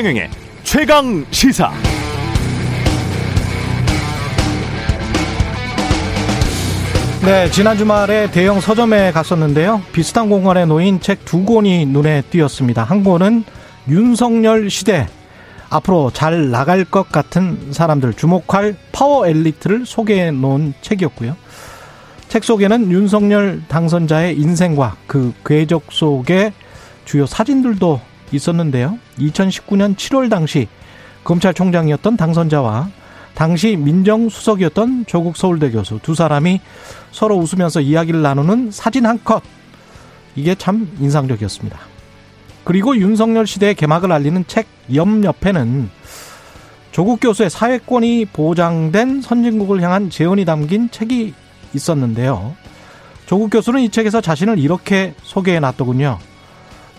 최경영의 최강 시사. 네, 지난 주말에 대형 서점에 갔었는데요. 비슷한 공간에 놓인 책 두 권이 눈에 띄었습니다. 한 권은 윤석열 시대. 앞으로 잘 나갈 것 같은 사람들 주목할 파워 엘리트를 소개해 놓은 책이었고요. 책 속에는 윤석열 당선자의 인생과 그 궤적 속의 주요 사진들도 있었는데요. 2019년 7월 당시 검찰총장이었던 당선자와 당시 민정수석이었던 조국 서울대 교수 두 사람이 서로 웃으면서 이야기를 나누는 사진 한 컷. 이게 참 인상적이었습니다. 그리고 윤석열 시대의 개막을 알리는 책 옆 옆에는 조국 교수의 사회권이 보장된 선진국을 향한 재언이 담긴 책이 있었는데요. 조국 교수는 이 책에서 자신을 이렇게 소개해 놨더군요.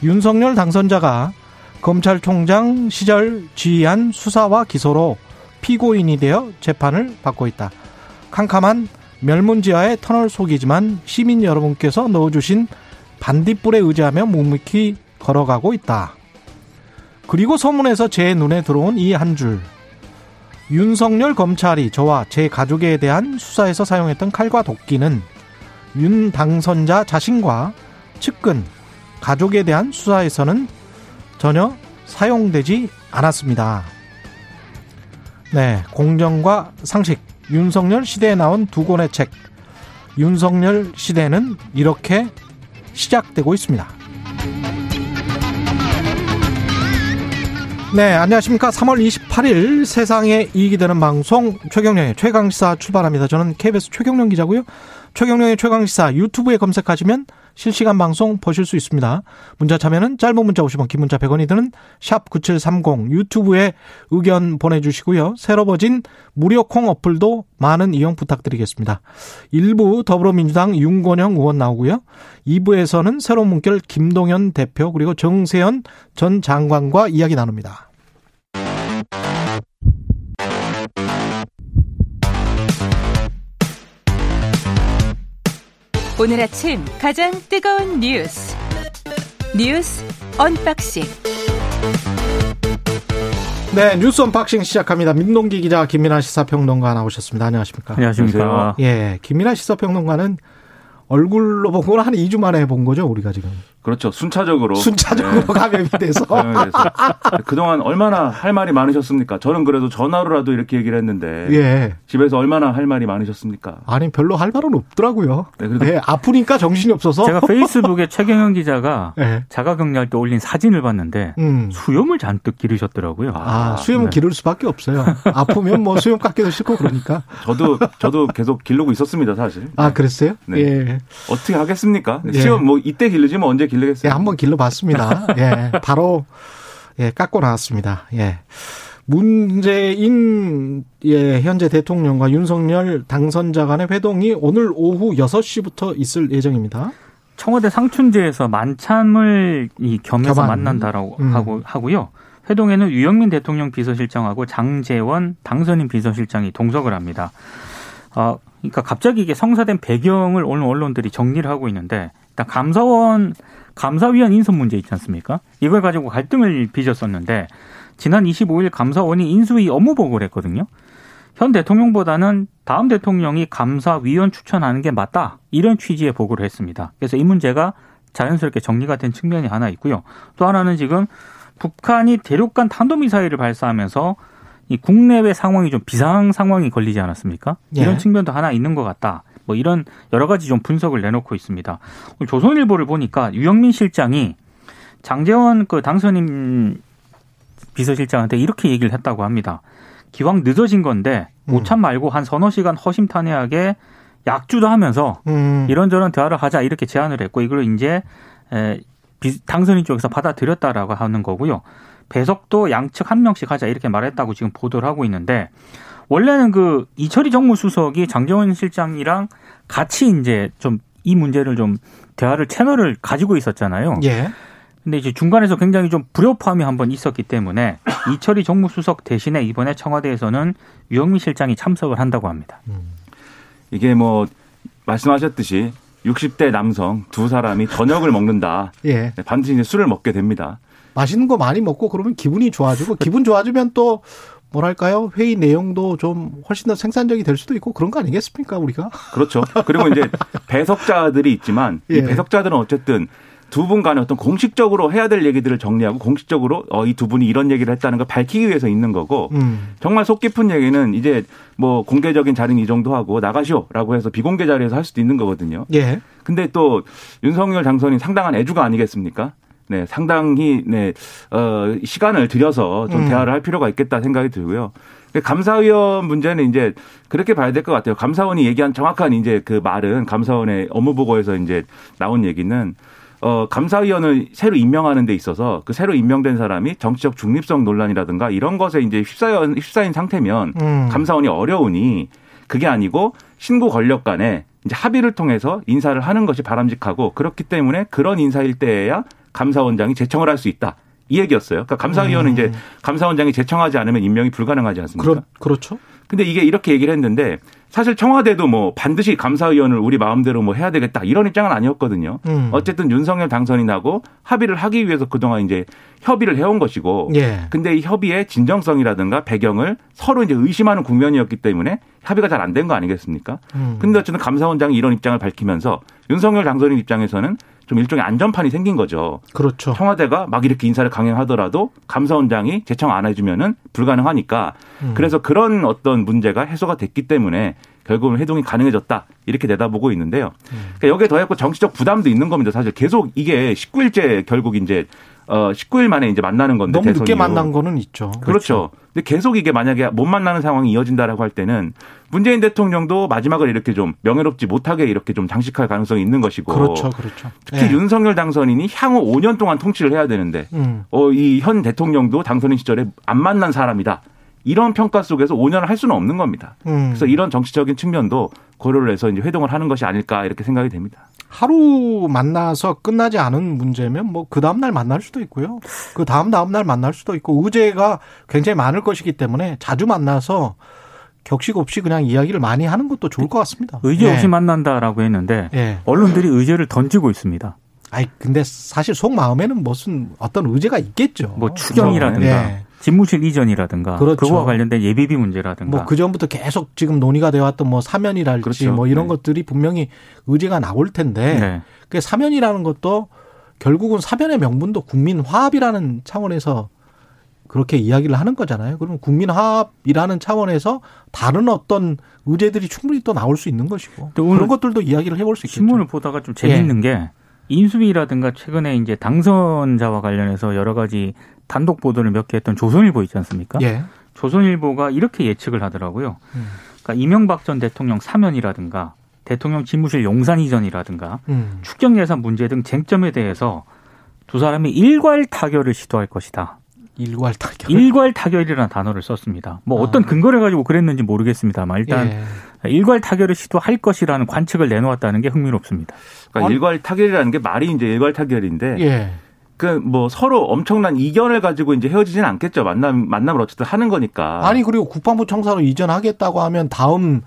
윤석열 당선자가 검찰총장 시절 지휘한 수사와 기소로 피고인이 되어 재판을 받고 있다. 캄캄한 멸문지하의 터널 속이지만 시민 여러분께서 넣어주신 반딧불에 의지하며 묵묵히 걸어가고 있다. 그리고 소문에서 제 눈에 들어온 이 한 줄. 윤석열 검찰이 저와 제 가족에 대한 수사에서 사용했던 칼과 도끼는 윤 당선자 자신과 측근, 가족에 대한 수사에서는 전혀 사용되지 않았습니다. 네, 공정과 상식, 윤석열 시대에 나온 두 권의 책, 윤석열 시대는 이렇게 시작되고 있습니다. 네, 안녕하십니까. 3월 28일 세상에 이익이 되는 방송 최경령의 최강시사 출발합니다. 저는 KBS 최경령 기자고요. 최경령의 최강시사 유튜브에 검색하시면 실시간 방송 보실 수 있습니다. 문자 참여는 짧은 문자 50원, 긴 문자 100원이 드는 샵 9730 유튜브에 의견 보내주시고요. 새로 버진 무료 콩 어플도 많은 이용 부탁드리겠습니다. 일부 더불어민주당 윤건영 의원 나오고요. 2부에서는 새로운 문결 김동연 대표 그리고 정세현 전 장관과 이야기 나눕니다. 오늘 아침 가장 뜨거운 뉴스 뉴스 unboxing 네, 뉴스 unboxing 시작합니다. 민동기 기자, 김민아 시사평론가 나오셨습니다. 안녕하십니까? 안녕하십니까? 예, 김민아 시사평론가는 얼굴로 본 거는 한 2주 만에 본 거죠, 우리가 지금. 그렇죠. 순차적으로. 순차적으로 네. 감염이 돼서. 감염이 돼서. 그동안 얼마나 할 말이 많으셨습니까? 저는 그래도 전화로라도 이렇게 얘기를 했는데. 예. 집에서 얼마나 할 말이 많으셨습니까? 아니, 별로 할 말은 없더라고요. 네, 그래도 예, 아프니까 정신이 없어서. 제가 페이스북에 최경영 기자가 예. 자가 격리할 때 올린 사진을 봤는데 음. 수염을 잔뜩 기르셨더라고요. 아, 수염은 네. 기를 수밖에 없어요. 아프면 뭐 수염 깎기도 싫고 그러니까. 저도, 저도 계속 기르고 있었습니다, 사실. 아, 그랬어요? 네. 예. 어떻게 하겠습니까? 예. 시험 뭐 이때 기르지면 언제 길르겠어요? 예, 한번 길러봤습니다. 예, 바로 예 깎고 나왔습니다. 예. 문재인 예, 현재 대통령과 윤석열 당선자 간의 회동이 오늘 오후 6시부터 있을 예정입니다. 청와대 상춘제에서 만찬을 이 겸해서 겸한. 만난다라고 음. 하고 하고요. 회동에는 유영민 대통령 비서실장하고 장재원 당선인 비서실장이 동석을 합니다. 어, 그러니까 갑자기 이게 성사된 배경을 오늘 언론들이 정리를 하고 있는데 일단 감사원 감사위원 인선 문제 있지 않습니까? 이걸 가지고 갈등을 빚었었는데 지난 25일 감사원이 인수위 업무 보고를 했거든요. 현 대통령보다는 다음 대통령이 감사위원 추천하는 게 맞다. 이런 취지의 보고를 했습니다. 그래서 이 문제가 자연스럽게 정리가 된 측면이 하나 있고요. 또 하나는 지금 북한이 대륙간 탄도미사일을 발사하면서 이 국내외 상황이 좀 비상 상황이 걸리지 않았습니까? 예. 이런 측면도 하나 있는 것 같다. 뭐 이런 여러 가지 좀 분석을 내놓고 있습니다. 조선일보를 보니까 유영민 실장이 장재원 그 당선인 비서실장한테 이렇게 얘기를 했다고 합니다. 기왕 늦어진 건데 음. 오찬 말고 한 서너 시간 허심탄회하게 약주도 하면서 음. 이런저런 대화를 하자 이렇게 제안을 했고 이걸 이제 에, 당선인 쪽에서 받아들였다라고 하는 거고요. 배석도 양측 한 명씩 하자 이렇게 말했다고 지금 보도를 하고 있는데 원래는 그 이철희 정무수석이 장정원 실장이랑 같이 이제 좀 이 문제를 좀 대화를 채널을 가지고 있었잖아요. 예. 근데 이제 중간에서 굉장히 좀 불협화음이 한 번 있었기 때문에 이철희 정무수석 대신에 이번에 청와대에서는 유영민 실장이 참석을 한다고 합니다. 음. 이게 뭐 말씀하셨듯이 60대 남성 두 사람이 저녁을 먹는다. 예. 반드시 이제 술을 먹게 됩니다. 맛있는 거 많이 먹고 그러면 기분이 좋아지고 기분 좋아지면 또 뭐랄까요 회의 내용도 좀 훨씬 더 생산적이 될 수도 있고 그런 거 아니겠습니까 우리가? 그렇죠. 그리고 이제 배석자들이 있지만 예. 이 배석자들은 어쨌든 두 분 간에 어떤 공식적으로 해야 될 얘기들을 정리하고 공식적으로 어, 이 두 분이 이런 얘기를 했다는 걸 밝히기 위해서 있는 거고 음. 정말 속 깊은 얘기는 이제 뭐 공개적인 자리는 이 정도 하고 나가시오라고 해서 비공개 자리에서 할 수도 있는 거거든요. 예. 근데 또 윤석열 장선이 상당한 애주가 아니겠습니까? 네, 상당히 네, 어, 시간을 들여서 좀 음. 대화를 할 필요가 있겠다 생각이 들고요. 감사위원 문제는 이제 그렇게 봐야 될 것 같아요. 감사원이 얘기한 정확한 이제 그 말은 감사원의 업무 보고에서 이제 나온 얘기는 어, 감사위원을 새로 임명하는 데 있어서 그 새로 임명된 사람이 정치적 중립성 논란이라든가 이런 것에 이제 휩싸여, 휩싸인 상태면 음. 감사원이 어려우니 그게 아니고 신고 권력 간에 이제 합의를 통해서 인사를 하는 것이 바람직하고 그렇기 때문에 그런 인사일 때에야 감사원장이 제청을 할 수 있다. 이 얘기였어요. 그러니까 감사위원은 음. 이제 감사원장이 제청하지 않으면 임명이 불가능하지 않습니까? 그렇, 그렇죠. 근데 이게 이렇게 얘기를 했는데 사실 청와대도 뭐 반드시 감사위원을 우리 마음대로 뭐 해야 되겠다 이런 입장은 아니었거든요. 음. 어쨌든 윤석열 당선이 나고 합의를 하기 위해서 그동안 이제 협의를 해온 것이고 예. 근데 이 협의의 진정성이라든가 배경을 서로 이제 의심하는 국면이었기 때문에 합의가 잘 안 된 거 아니겠습니까? 음. 근데 어쨌든 감사원장이 이런 입장을 밝히면서 윤석열 당선인 입장에서는 좀 일종의 안전판이 생긴 거죠. 그렇죠. 청와대가 막 이렇게 인사를 강행하더라도 감사원장이 제청 안 해주면은 불가능하니까 음. 그래서 그런 어떤 문제가 해소가 됐기 때문에 결국은 회동이 가능해졌다 이렇게 내다보고 있는데요. 음. 그러니까 여기에 더했고 정치적 부담도 있는 겁니다. 사실 계속 이게 19일째 결국 이제 어 19일 만에 이제 만나는 건데 너무 늦게 만난 거는 있죠. 그렇죠. 그렇죠. 근데 계속 이게 만약에 못 만나는 상황이 이어진다라고 할 때는 문재인 대통령도 마지막을 이렇게 좀 명예롭지 못하게 이렇게 좀 장식할 가능성이 있는 것이고 그렇죠, 그렇죠. 특히 네. 윤석열 당선인이 향후 5년 동안 통치를 해야 되는데 음. 어 이 현 대통령도 당선인 시절에 안 만난 사람이다. 이런 평가 속에서 5년을 할 수는 없는 겁니다. 음. 그래서 이런 정치적인 측면도 고려를 해서 이제 회동을 하는 것이 아닐까 이렇게 생각이 됩니다. 하루 만나서 끝나지 않은 문제면 뭐 그 다음 날 만날 수도 있고요. 그 다음 다음 날 만날 수도 있고 의제가 굉장히 많을 것이기 때문에 자주 만나서 격식 없이 그냥 이야기를 많이 하는 것도 좋을 것 같습니다. 의제 없이 예. 만난다라고 했는데 예. 언론들이 의제를 던지고 있습니다. 아니 근데 사실 속 마음에는 무슨 어떤 의제가 있겠죠. 뭐 추경이라든가 예. 집무실 이전이라든가 그렇죠. 그거와 관련된 예비비 문제라든가 뭐 그전부터 계속 지금 논의가 되어 왔던 뭐 사면이랄지 그렇죠. 뭐 이런 네. 것들이 분명히 의제가 나올 텐데 네. 그 사면이라는 것도 결국은 사면의 명분도 국민 화합이라는 차원에서 그렇게 이야기를 하는 거잖아요. 그러면 국민 화합이라는 차원에서 다른 어떤 의제들이 충분히 또 나올 수 있는 것이고 그런 것들도 이야기를 해볼 수 있겠죠. 신문을 보다가 좀 재밌는 예. 게 인수위라든가 최근에 이제 당선자와 관련해서 여러 가지 단독 보도를 몇 개 했던 조선일보 있지 않습니까? 예. 조선일보가 이렇게 예측을 하더라고요. 음. 그러니까 이명박 전 대통령 사면이라든가 대통령 집무실 용산 이전이라든가 음. 축경 예산 문제 등 쟁점에 대해서 두 사람이 일괄 타결을 시도할 것이다. 일괄 타결. 일괄 타결이라는 단어를 썼습니다. 뭐 아. 어떤 근거를 가지고 그랬는지 모르겠습니다만 일단 예. 일괄 타결을 시도할 것이라는 관측을 내놓았다는 게 흥미롭습니다. 그러니까 일괄 타결이라는 게 말이 이제 일괄 타결인데 예. 그뭐 서로 엄청난 이견을 가지고 이제 헤어지진 않겠죠. 만남 만남을 어쨌든 하는 거니까. 아니 그리고 국방부 청사로 이전하겠다고 하면 다음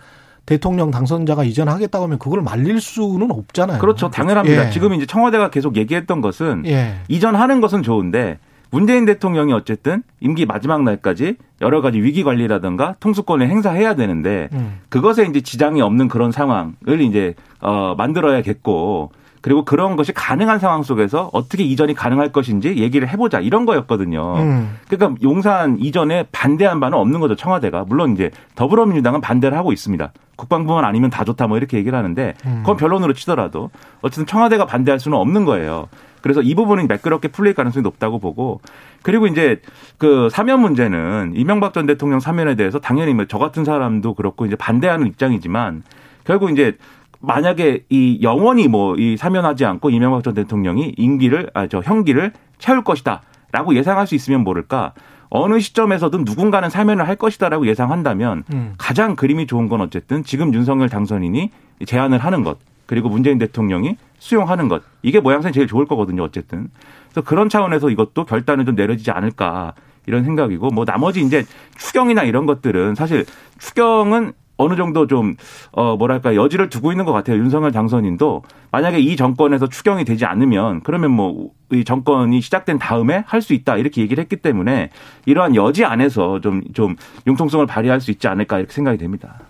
대통령 당선자가 이전하겠다고 하면 그걸 말릴 수는 없잖아요. 그렇죠. 당연합니다. 예. 지금 이제 청와대가 계속 얘기했던 것은 예. 이전하는 것은 좋은데 문재인 대통령이 어쨌든 임기 마지막 날까지 여러 가지 위기 관리라든가 통수권을 행사해야 되는데 음. 그것에 이제 지장이 없는 그런 상황을 이제 어 만들어야겠고 그리고 그런 것이 가능한 상황 속에서 어떻게 이전이 가능할 것인지 얘기를 해보자 이런 거였거든요. 음. 그러니까 용산 이전에 반대한 바는 없는 거죠 청와대가 물론 이제 더불어민주당은 반대를 하고 있습니다. 국방부만 아니면 다 좋다 뭐 이렇게 얘기를 하는데 음. 그건 변론으로 치더라도 어쨌든 청와대가 반대할 수는 없는 거예요. 그래서 이 부분은 매끄럽게 풀릴 가능성이 높다고 보고 그리고 이제 그 사면 문제는 이명박 전 대통령 사면에 대해서 당연히 뭐저 같은 사람도 그렇고 이제 반대하는 입장이지만 결국 이제 만약에 이 영원히 뭐 이 사면하지 않고 이명박 전 대통령이 임기를 아 저 형기를 채울 것이다라고 예상할 수 있으면 모를까? 어느 시점에서든 누군가는 사면을 할 것이다라고 예상한다면 음. 가장 그림이 좋은 건 어쨌든 지금 윤석열 당선인이 제안을 하는 것 그리고 문재인 대통령이 수용하는 것. 이게 모양새는 제일 좋을 거거든요 어쨌든. 그래서 그런 차원에서 이것도 결단을 좀 내려지지 않을까 이런 생각이고 뭐 나머지 이제 추경이나 이런 것들은 사실 추경은 어느 정도 좀, 어, 뭐랄까, 여지를 두고 있는 것 같아요. 윤석열 당선인도. 만약에 이 정권에서 추경이 되지 않으면, 그러면 뭐, 이 정권이 시작된 다음에 할 수 있다. 이렇게 얘기를 했기 때문에, 이러한 여지 안에서 좀, 좀, 융통성을 발휘할 수 있지 않을까, 이렇게 생각이 됩니다.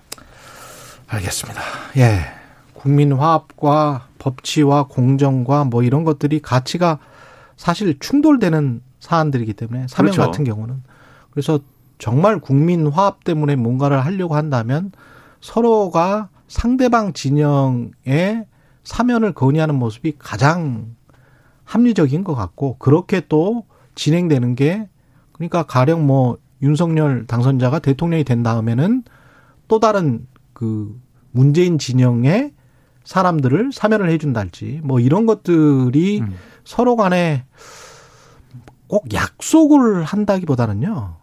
알겠습니다. 예. 국민 화합과 법치와 공정과 뭐 이런 것들이 가치가 사실 충돌되는 사안들이기 때문에 사명 그렇죠. 같은 경우는 그래서 정말 국민 화합 때문에 뭔가를 하려고 한다면 서로가 상대방 진영의 사면을 건의하는 모습이 가장 합리적인 것 같고 그렇게 또 진행되는 게 그러니까 가령 뭐 윤석열 당선자가 대통령이 된 다음에는 또 다른 그 문재인 진영의 사람들을 사면을 해준달지 뭐 이런 것들이 음. 서로 간에 꼭 약속을 한다기보다는요.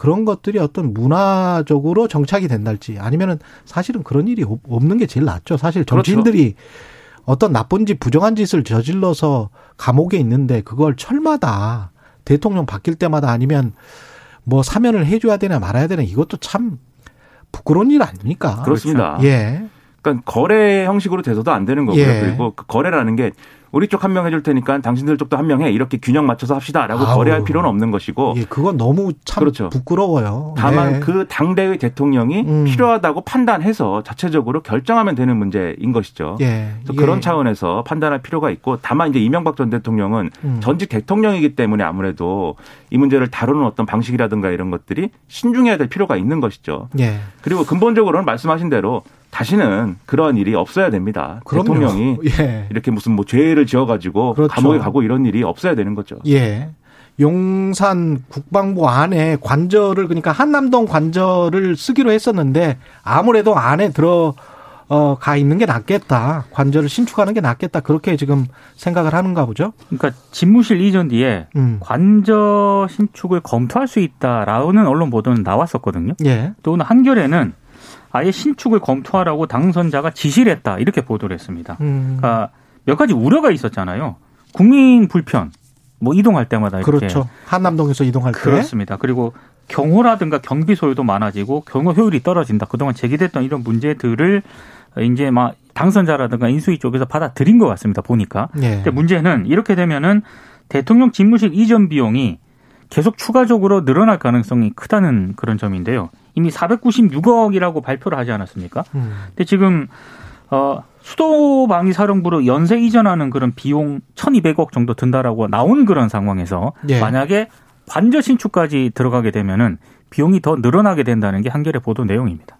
그런 것들이 어떤 문화적으로 정착이 된달지 아니면은 사실은 그런 일이 없는 게 제일 낫죠. 사실 그렇죠. 정치인들이 그렇죠. 어떤 나쁜 짓, 부정한 짓을 저질러서 감옥에 있는데 그걸 철마다 대통령 바뀔 때마다 아니면 뭐 사면을 해줘야 되나 말아야 되나 이것도 참 부끄러운 일 아닙니까? 그렇습니다. 예. 그러니까 거래 형식으로 돼서도 안 되는 거고요. 예. 그리고 그 거래라는 게 우리 쪽 한 명 해줄 테니까 당신들 쪽도 한 명 해. 이렇게 균형 맞춰서 합시다라고 아우. 거래할 필요는 없는 것이고. 예, 그건 너무 참 그렇죠. 부끄러워요. 다만 네. 그 당대의 대통령이 음. 필요하다고 판단해서 자체적으로 결정하면 되는 문제인 것이죠. 예. 그래서 그런 예. 차원에서 판단할 필요가 있고 다만 이제 이명박 전 대통령은 음. 전직 대통령이기 때문에 아무래도 이 문제를 다루는 어떤 방식이라든가 이런 것들이 신중해야 될 필요가 있는 것이죠. 예. 그리고 근본적으로는 말씀하신 대로 다시는 그러한 일이 없어야 됩니다. 그럼요. 대통령이 예. 이렇게 무슨 뭐 죄를 지어가지고 그렇죠. 감옥에 가고 이런 일이 없어야 되는 거죠. 예. 용산 국방부 안에 관절을 그러니까 한남동 관절을 쓰기로 했었는데 아무래도 안에 들어 어, 가 있는 게 낫겠다. 관절을 신축하는 게 낫겠다. 그렇게 지금 생각을 하는가 보죠. 그러니까 집무실 이전 뒤에 음. 관절 신축을 검토할 수 있다라는 언론 보도는 나왔었거든요. 예. 또 오늘 한겨레는 아예 신축을 검토하라고 당선자가 지시를 했다 이렇게 보도를 했습니다. 음. 그러니까 몇 가지 우려가 있었잖아요. 국민 불편, 뭐 이동할 때마다 이렇게 그렇죠. 한남동에서 이동할 때 그렇습니다. 그리고 경호라든가 경비 소요도 많아지고 경호 효율이 떨어진다. 그동안 제기됐던 이런 문제들을 이제 막 당선자라든가 인수위 쪽에서 받아들인 것 같습니다. 보니까. 예. 근데 문제는 이렇게 되면은 대통령 집무실 이전 비용이 계속 추가적으로 늘어날 가능성이 크다는 그런 점인데요. 이미 496억이라고 발표를 하지 않았습니까? 음. 근데 지금 어 수도방위사령부로 연쇄 이전하는 그런 비용 1,200억 정도 든다라고 나온 그런 상황에서 예. 만약에 관저 신축까지 들어가게 되면은 비용이 더 늘어나게 된다는 게 한겨레 보도 내용입니다.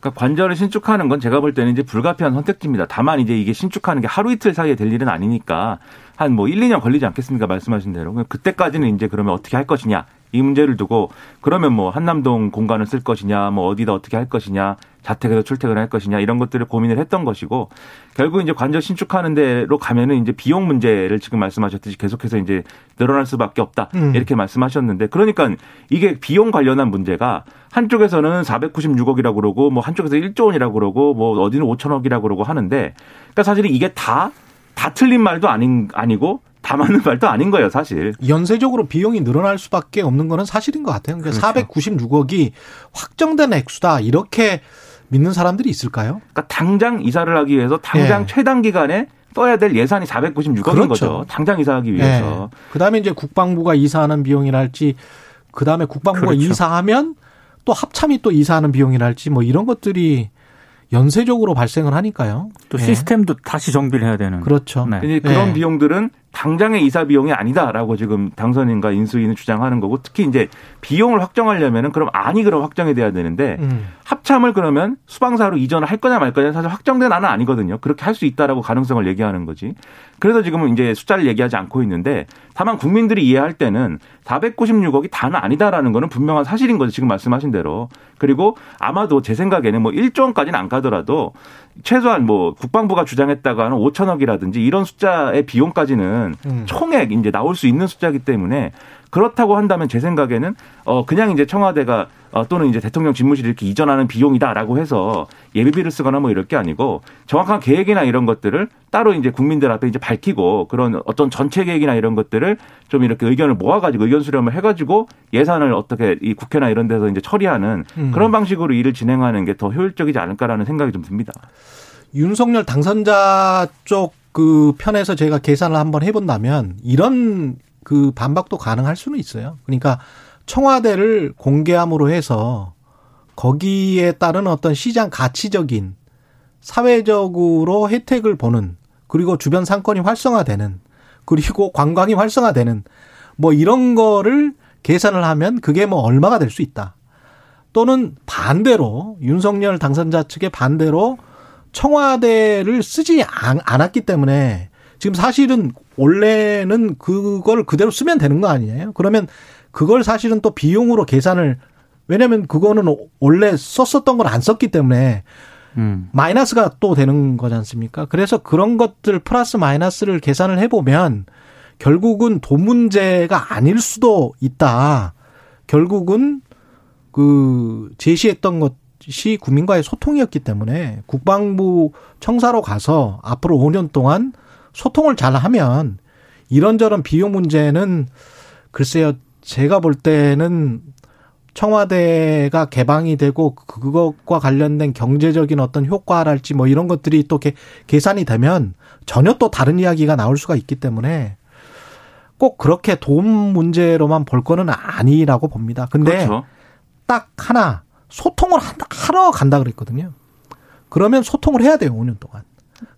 그러니까 관절을 신축하는 건 제가 볼 때는 이제 불가피한 선택지입니다. 다만 이제 이게 신축하는 게 하루 이틀 사이에 될 일은 아니니까 한 뭐 1, 2년 걸리지 않겠습니까? 말씀하신 대로. 그때까지는 이제 그러면 어떻게 할 것이냐. 이 문제를 두고 그러면 뭐 한남동 공간을 쓸 것이냐, 뭐 어디다 어떻게 할 것이냐, 자택에서 출퇴근을 할 것이냐 이런 것들을 고민을 했던 것이고 결국 이제 관절 신축하는 데로 가면은 이제 비용 문제를 지금 말씀하셨듯이 계속해서 이제 늘어날 수밖에 없다 음. 이렇게 말씀하셨는데 그러니까 이게 비용 관련한 문제가 한쪽에서는 496억이라고 그러고 뭐 한쪽에서 1조 원이라고 그러고 뭐 어디는 5천억이라고 그러고 하는데 그러니까 사실은 이게 다다 틀린 말도 아닌 아니고 다 맞는 말도 아닌 거예요, 사실. 연쇄적으로 비용이 늘어날 수밖에 없는 거는 사실인 것 같아요. 그러니까 그렇죠. 496억이 확정된 액수다 이렇게 믿는 사람들이 있을까요? 그러니까 당장 이사를 하기 위해서 당장 예. 최단 기간에 써야 될 예산이 496억인 그렇죠. 거죠. 당장 이사하기 위해서. 예. 그다음에 이제 국방부가 이사하는 비용이랄지 그다음에 국방부가 그렇죠. 이사하면 또 합참이 또 이사하는 비용이랄지 뭐 이런 것들이 연쇄적으로 발생을 하니까요. 또 시스템도 네. 다시 정비를 해야 되는. 그렇죠. 네. 그런 네. 비용들은 당장의 이사 비용이 아니다라고 지금 당선인과 인수인은 주장하는 거고 특히 이제 비용을 확정하려면은 그럼 아니 그럼 확정이 돼야 되는데 음. 합참을 그러면 수방사로 이전을 할 거냐 말 거냐 사실 확정된 안은 아니거든요. 그렇게 할 수 있다라고 가능성을 얘기하는 거지. 그래서 지금은 이제 숫자를 얘기하지 않고 있는데 다만 국민들이 이해할 때는 496억이 다는 아니다라는 거는 분명한 사실인 거죠. 지금 말씀하신 대로. 그리고 아마도 제 생각에는 뭐 1조 원까지는 안 가더라도 최소한 뭐 국방부가 주장했다가 하는 5천억이라든지 이런 숫자의 비용까지는 음. 총액 이제 나올 수 있는 숫자이기 때문에 그렇다고 한다면 제 생각에는 어 그냥 이제 청와대가 어, 또는 이제 대통령 집무실 이렇게 이전하는 비용이다라고 해서 예비비를 쓰거나 뭐 이럴 게 아니고 정확한 계획이나 이런 것들을 따로 이제 국민들 앞에 이제 밝히고 그런 어떤 전체 계획이나 이런 것들을 좀 이렇게 의견을 모아가지고 의견 수렴을 해가지고 예산을 어떻게 이 국회나 이런 데서 이제 처리하는 음. 그런 방식으로 일을 진행하는 게 더 효율적이지 않을까라는 생각이 좀 듭니다. 윤석열 당선자 쪽 그 편에서 제가 계산을 한번 해본다면 이런 그 반박도 가능할 수는 있어요. 그러니까 청와대를 공개함으로 해서 거기에 따른 어떤 시장 가치적인 사회적으로 혜택을 보는 그리고 주변 상권이 활성화되는 그리고 관광이 활성화되는 뭐 이런 거를 계산을 하면 그게 뭐 얼마가 될 수 있다. 또는 반대로 윤석열 당선자 측의 반대로 청와대를 쓰지 않았기 때문에 지금 사실은 원래는 그걸 그대로 쓰면 되는 거 아니에요? 그러면 그걸 사실은 또 비용으로 계산을 왜냐면 그거는 원래 썼었던 걸 안 썼기 때문에 음. 마이너스가 또 되는 거지 않습니까? 그래서 그런 것들 플러스 마이너스를 계산을 해보면 결국은 돈 문제가 아닐 수도 있다. 결국은 그 제시했던 것이 국민과의 소통이었기 때문에 국방부 청사로 가서 앞으로 5년 동안 소통을 잘 하면 이런저런 비용 문제는 글쎄요, 제가 볼 때는 청와대가 개방이 되고 그것과 관련된 경제적인 어떤 효과랄지 뭐 이런 것들이 또 계산이 되면 전혀 또 다른 이야기가 나올 수가 있기 때문에 꼭 그렇게 돈 문제로만 볼 거는 아니라고 봅니다. 근데 그렇죠. 딱 하나 소통을 하러 간다 그랬거든요. 그러면 소통을 해야 돼요, 5년 동안.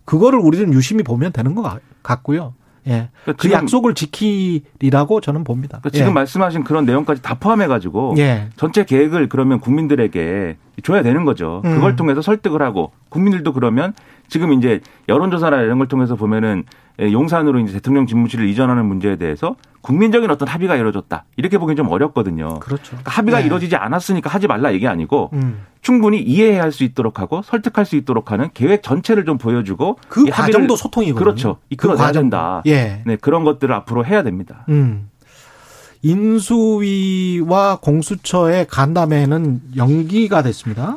그거를 우리는 유심히 보면 되는 것 같고요. 예. 그러니까 그 약속을 지키리라고 저는 봅니다. 그러니까 지금 예. 말씀하신 그런 내용까지 다 포함해 가지고 예. 전체 계획을 그러면 국민들에게 줘야 되는 거죠. 음. 그걸 통해서 설득을 하고 국민들도 그러면 지금 이제 여론조사나 이런 걸 통해서 보면은 예, 용산으로 이제 대통령 집무실을 이전하는 문제에 대해서 국민적인 어떤 합의가 이루어졌다. 이렇게 보기엔 좀 어렵거든요. 그렇죠. 그러니까 합의가 네. 이루어지지 않았으니까 하지 말라 이게 아니고 음. 충분히 이해할 수 있도록 하고 설득할 수 있도록 하는 계획 전체를 좀 보여주고 그 과정도 소통이거든요. 그렇죠. 이끌어내야 된다. 예. 네, 그런 것들을 앞으로 해야 됩니다. 음. 인수위와 공수처의 간담회는 연기가 됐습니다.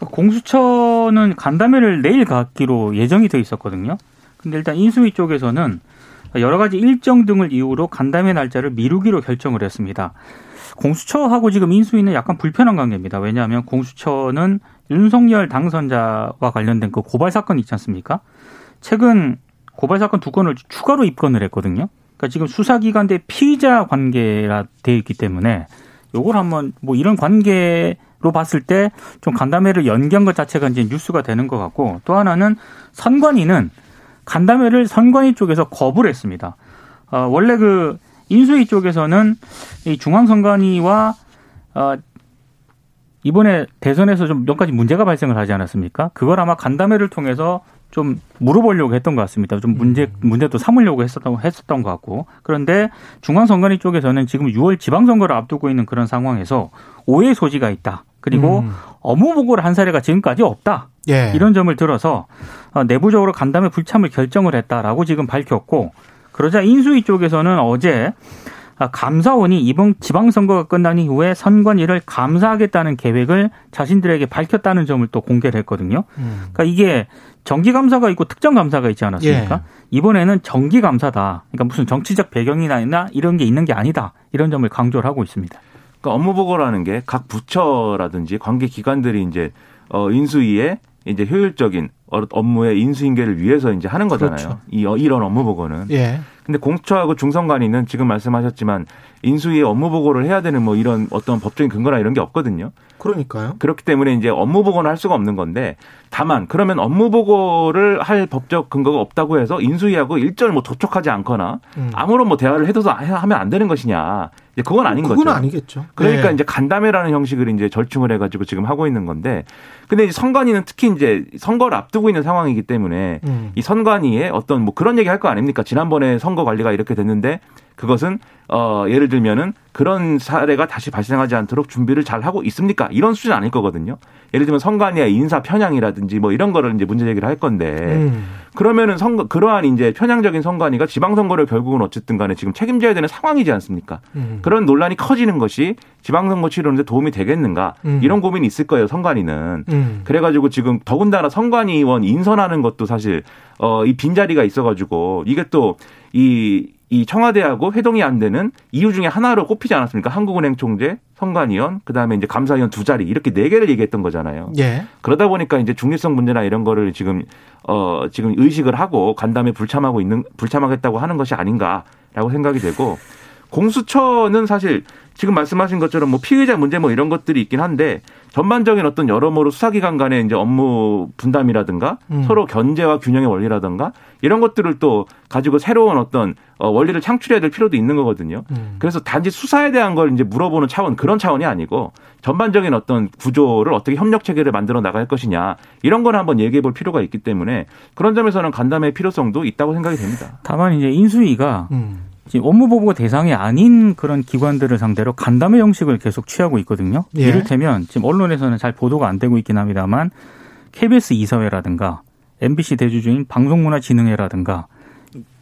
공수처는 간담회를 내일 갖기로 예정이 돼 있었거든요. 근데 일단 인수위 쪽에서는 여러 가지 일정 등을 이유로 간담회 날짜를 미루기로 결정을 했습니다. 공수처하고 지금 인수위는 약간 불편한 관계입니다. 왜냐하면 공수처는 윤석열 당선자와 관련된 그 고발 사건 있지 않습니까? 최근 고발 사건 두 건을 추가로 입건을 했거든요. 그러니까 지금 수사기관 대 피의자 관계라 돼 있기 때문에 요걸 한번 뭐 이런 관계 로 봤을 때 좀 간담회를 연기한 것 자체가 이제 뉴스가 되는 것 같고 또 하나는 선관위는 간담회를 선관위 쪽에서 거부를 했습니다. 어, 원래 그 인수위 쪽에서는 이 중앙선관위와 어, 이번에 대선에서 좀 몇 가지 문제가 발생을 하지 않았습니까? 그걸 아마 간담회를 통해서 좀 물어보려고 했던 것 같습니다. 좀 문제 음. 문제도 삼으려고 했었던 했었던 것 같고 그런데 중앙선관위 쪽에서는 지금 6월 지방선거를 앞두고 있는 그런 상황에서 오해 소지가 있다. 그리고 음. 업무 보고를 한 사례가 지금까지 없다. 예. 이런 점을 들어서 어, 내부적으로 간담회 불참을 결정을 했다라고 지금 밝혔고 그러자 인수위 쪽에서는 어제 아, 감사원이 이번 지방선거가 끝난 이후에 선관위를 감사하겠다는 계획을 자신들에게 밝혔다는 점을 또 공개를 했거든요. 음. 그러니까 이게 정기 감사가 있고 특정 감사가 있지 않았습니까? 예. 이번에는 정기 감사다. 그러니까 무슨 정치적 배경이나 이런 게 있는 게 아니다. 이런 점을 강조를 하고 있습니다. 그러니까 업무 보고라는 게 각 부처라든지 관계 기관들이 이제 어 인수위에 이제 효율적인 업무의 인수인계를 위해서 이제 하는 거잖아요. 그렇죠. 이 이런 업무 보고는. 예. 근데 공처하고 중선관위는 지금 말씀하셨지만 인수위에 업무 보고를 해야 되는 뭐 이런 어떤 법적인 근거나 이런 게 없거든요. 그러니까요. 그렇기 때문에 이제 업무 보고는 할 수가 없는 건데 다만 그러면 업무 보고를 할 법적 근거가 없다고 해서 인수위하고 일절 뭐 도촉하지 않거나 음. 아무런 뭐 대화를 해도 하면 안 되는 것이냐. 이제 그건 아닌 그건 거죠. 그건 아니겠죠. 그러니까 네. 이제 간담회라는 형식을 이제 절충을 해가지고 지금 하고 있는 건데, 근데 이제 선관위는 특히 이제 선거를 앞두고 있는 상황이기 때문에 음. 이 선관위에 어떤 뭐 그런 얘기 할 거 아닙니까? 지난번에 선거 관리가 이렇게 됐는데 그것은 어 예를 들면은 그런 사례가 다시 발생하지 않도록 준비를 잘 하고 있습니까? 이런 수준 아닐 거거든요. 예를 들면 선관위의 인사 편향이라든지 뭐 이런 거를 이제 문제 제기를 할 건데 음. 그러면은 선거 그러한 이제 편향적인 선관위가 지방선거를 결국은 어쨌든 간에 지금 책임져야 되는 상황이지 않습니까? 음. 그런 논란이 커지는 것이 지방선거 치르는데 도움이 되겠는가 음. 이런 고민이 있을 거예요 선관위는. 음. 그래가지고 지금 더군다나 선관위원 인선하는 것도 사실 어 이 빈자리가 있어가지고 이게 또 이 이 청와대하고 회동이 안 되는 이유 중에 하나로 꼽히지 않았습니까? 한국은행 총재, 선관위원, 그다음에 이제 감사위원 두 자리 이렇게 네 개를 얘기했던 거잖아요. 예. 그러다 보니까 이제 중립성 문제나 이런 거를 지금 어 지금 의식을 하고 간담회 불참하고 있는 불참하겠다고 하는 것이 아닌가라고 생각이 되고 공수처는 사실 지금 말씀하신 것처럼 뭐 피의자 문제 뭐 이런 것들이 있긴 한데 전반적인 어떤 여러모로 수사기관 간의 이제 업무 분담이라든가 음. 서로 견제와 균형의 원리라든가 이런 것들을 또 가지고 새로운 어떤 어, 원리를 창출해야 될 필요도 있는 거거든요. 음. 그래서 단지 수사에 대한 걸 이제 물어보는 차원 그런 차원이 아니고 전반적인 어떤 구조를 어떻게 협력 체계를 만들어 나갈 것이냐 이런 걸 한번 얘기해 볼 필요가 있기 때문에 그런 점에서는 간담회 필요성도 있다고 생각이 됩니다. 다만 이제 인수위가 음. 지금 업무보고 대상이 아닌 그런 기관들을 상대로 간담회 형식을 계속 취하고 있거든요. 예. 이를테면 지금 언론에서는 잘 보도가 안 되고 있긴 합니다만 KBS 이사회라든가 MBC 대주주인 방송문화진흥회라든가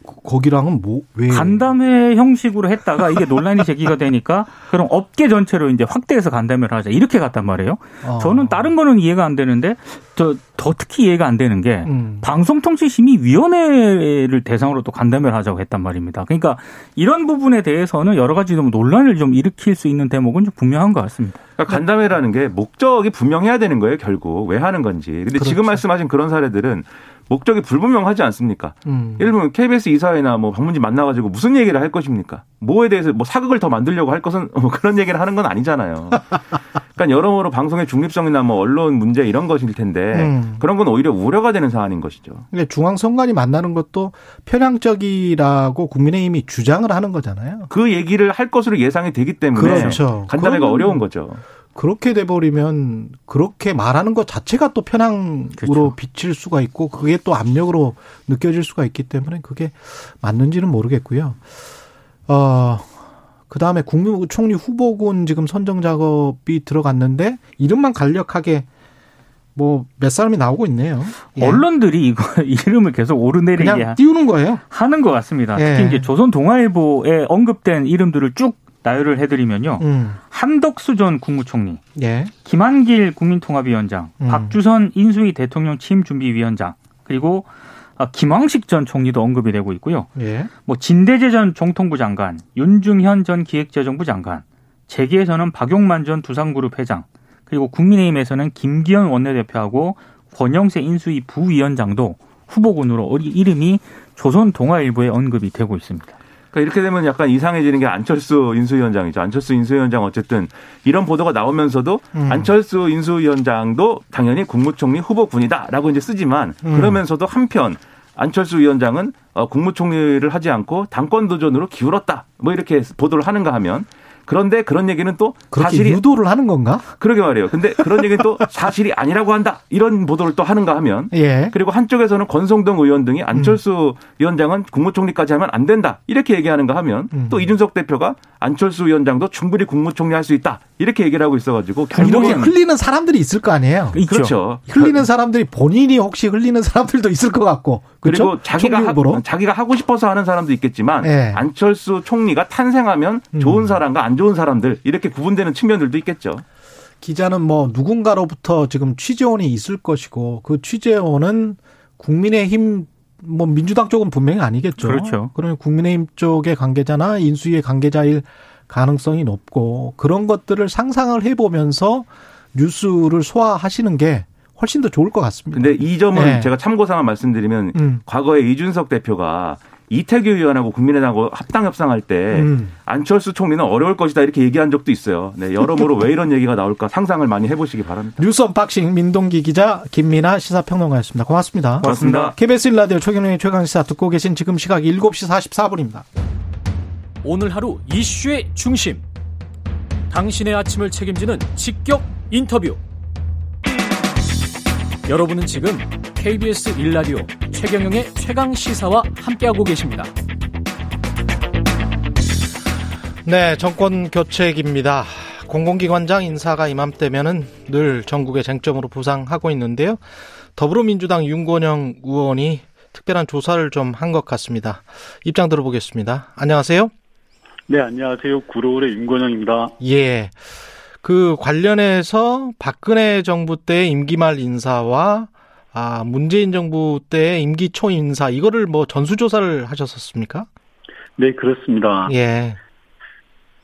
거기랑은 뭐 왜? 간담회 형식으로 했다가 이게 논란이 제기가 되니까 그럼 업계 전체로 이제 확대해서 간담회를 하자 이렇게 갔단 말이에요. 아. 저는 다른 거는 이해가 안 되는데 저 더 특히 이해가 안 되는 게 음. 방송통신심의위원회를 대상으로 또 간담회를 하자고 했단 말입니다. 그러니까 이런 부분에 대해서는 여러 가지 좀 논란을 좀 일으킬 수 있는 대목은 좀 분명한 것 같습니다. 그러니까 간담회라는 게 목적이 분명해야 되는 거예요, 결국 왜 하는 건지. 근데 그렇죠. 지금 말씀하신 그런 사례들은 목적이 불분명하지 않습니까? 음. 예를 들면 KBS 이사회나 뭐 방문진 만나가지고 무슨 얘기를 할 것입니까? 뭐에 대해서 뭐 사극을 더 만들려고 할 것은 뭐 그런 얘기를 하는 건 아니잖아요. 그러니까 여러모로 방송의 중립성이나 뭐 언론 문제 이런 것일 텐데 음. 그런 건 오히려 우려가 되는 사안인 것이죠. 근데 중앙선관위 만나는 것도 편향적이라고 국민의힘이 주장을 하는 거잖아요. 그 얘기를 할 것으로 예상이 되기 때문에 그렇죠. 간담회가 어려운 거죠. 그렇게 돼버리면 그렇게 말하는 것 자체가 또 편향으로 그렇죠. 비칠 수가 있고 그게 또 압력으로 느껴질 수가 있기 때문에 그게 맞는지는 모르겠고요. 어, 그 다음에 국무총리 후보군 지금 선정 작업이 들어갔는데 이름만 간략하게 뭐 몇 사람이 나오고 있네요. 예. 언론들이 이거 이름을 계속 오르내리게 띄우는 거예요. 하는 것 같습니다. 예. 특히 이제 조선 동아일보에 언급된 이름들을 쭉 나열을 해드리면요. 음. 한덕수 전 국무총리, 예. 김한길 국민통합위원장, 음. 박주선 인수위 대통령 취임준비위원장, 그리고 아, 김황식 전 총리도 언급이 되고 있고요. 예. 뭐 진대재 전 정통부 장관, 윤중현 전 기획재정부 장관, 재계에서는 박용만 전 두산그룹 회장, 그리고 국민의힘에서는 김기현 원내대표하고 권영세 인수위 부위원장도 후보군으로 이름이 조선 동아일보에 언급이 되고 있습니다. 그러니까 이렇게 되면 약간 이상해지는 게 안철수 인수위원장이죠. 안철수 인수위원장 어쨌든 이런 보도가 나오면서도 음. 안철수 인수위원장도 당연히 국무총리 후보군이다라고 이제 쓰지만 음. 그러면서도 한편 안철수 위원장은 어, 국무총리를 하지 않고 당권 도전으로 기울었다. 뭐 이렇게 보도를 하는가 하면 그런데 그런 얘기는 또 사실이 유도를 하는 건가? 그러게 말이에요. 근데 그런 얘기는 또 사실이 아니라고 한다. 이런 보도를 또 하는가 하면 예. 그리고 한쪽에서는 권성동 의원 등이 안철수 음. 위원장은 국무총리까지 하면 안 된다. 이렇게 얘기하는가 하면 음. 또 이준석 대표가 안철수 위원장도 충분히 국무총리 할 수 있다. 이렇게 얘기를 하고 있어가지고 이렇게 흘리는 사람들이 있을 거 아니에요. 그렇죠. 흘리는 사람들이 본인이 혹시 흘리는 사람들도 있을 것 같고 그렇죠? 그리고 자기가 하, 자기가 하고 싶어서 하는 사람도 있겠지만 예. 안철수 총리가 탄생하면 음. 좋은 사람과 안 좋은 사람들 이렇게 구분되는 측면들도 있겠죠. 기자는 뭐 누군가로부터 지금 취재원이 있을 것이고 그 취재원은 국민의힘 뭐 민주당 쪽은 분명히 아니겠죠. 그렇죠. 그러면 국민의힘 쪽의 관계자나 인수위의 관계자일 가능성이 높고 그런 것들을 상상을 해보면서 뉴스를 소화하시는 게 훨씬 더 좋을 것 같습니다. 근데 이 점은 네. 제가 참고사항 말씀드리면 음. 과거에 이준석 대표가 이태규 의원하고 국민의당하고 합당 협상할 때 음. 안철수 총리는 어려울 것이다 이렇게 얘기한 적도 있어요. 네, 여러모로 왜 이런 얘기가 나올까 상상을 많이 해보시기 바랍니다. 뉴스 unboxing 민동기 기자 김민아 시사평론가였습니다. 고맙습니다. 고맙습니다. KBS 일라디오 최경영의 최강시사 듣고 계신 지금 시각 7시 44분입니다. 오늘 하루 이슈의 중심. 당신의 아침을 책임지는 직격 인터뷰. 여러분은 지금 KBS 일라디오 최경영의 최강 시사와 함께하고 계십니다. 네, 정권 교체기입니다. 공공기관장 인사가 이맘때면은 늘 전국의 쟁점으로 부상하고 있는데요. 더불어민주당 윤건영 의원이 특별한 조사를 좀 한 것 같습니다. 입장 들어보겠습니다. 안녕하세요. 네, 안녕하세요. 구로울의 윤건영입니다. 예. 그 관련해서 박근혜 정부 때 임기 말 인사와 아, 문재인 정부 때 임기 초 인사 이거를 뭐 전수조사를 하셨었습니까? 네, 그렇습니다. 예.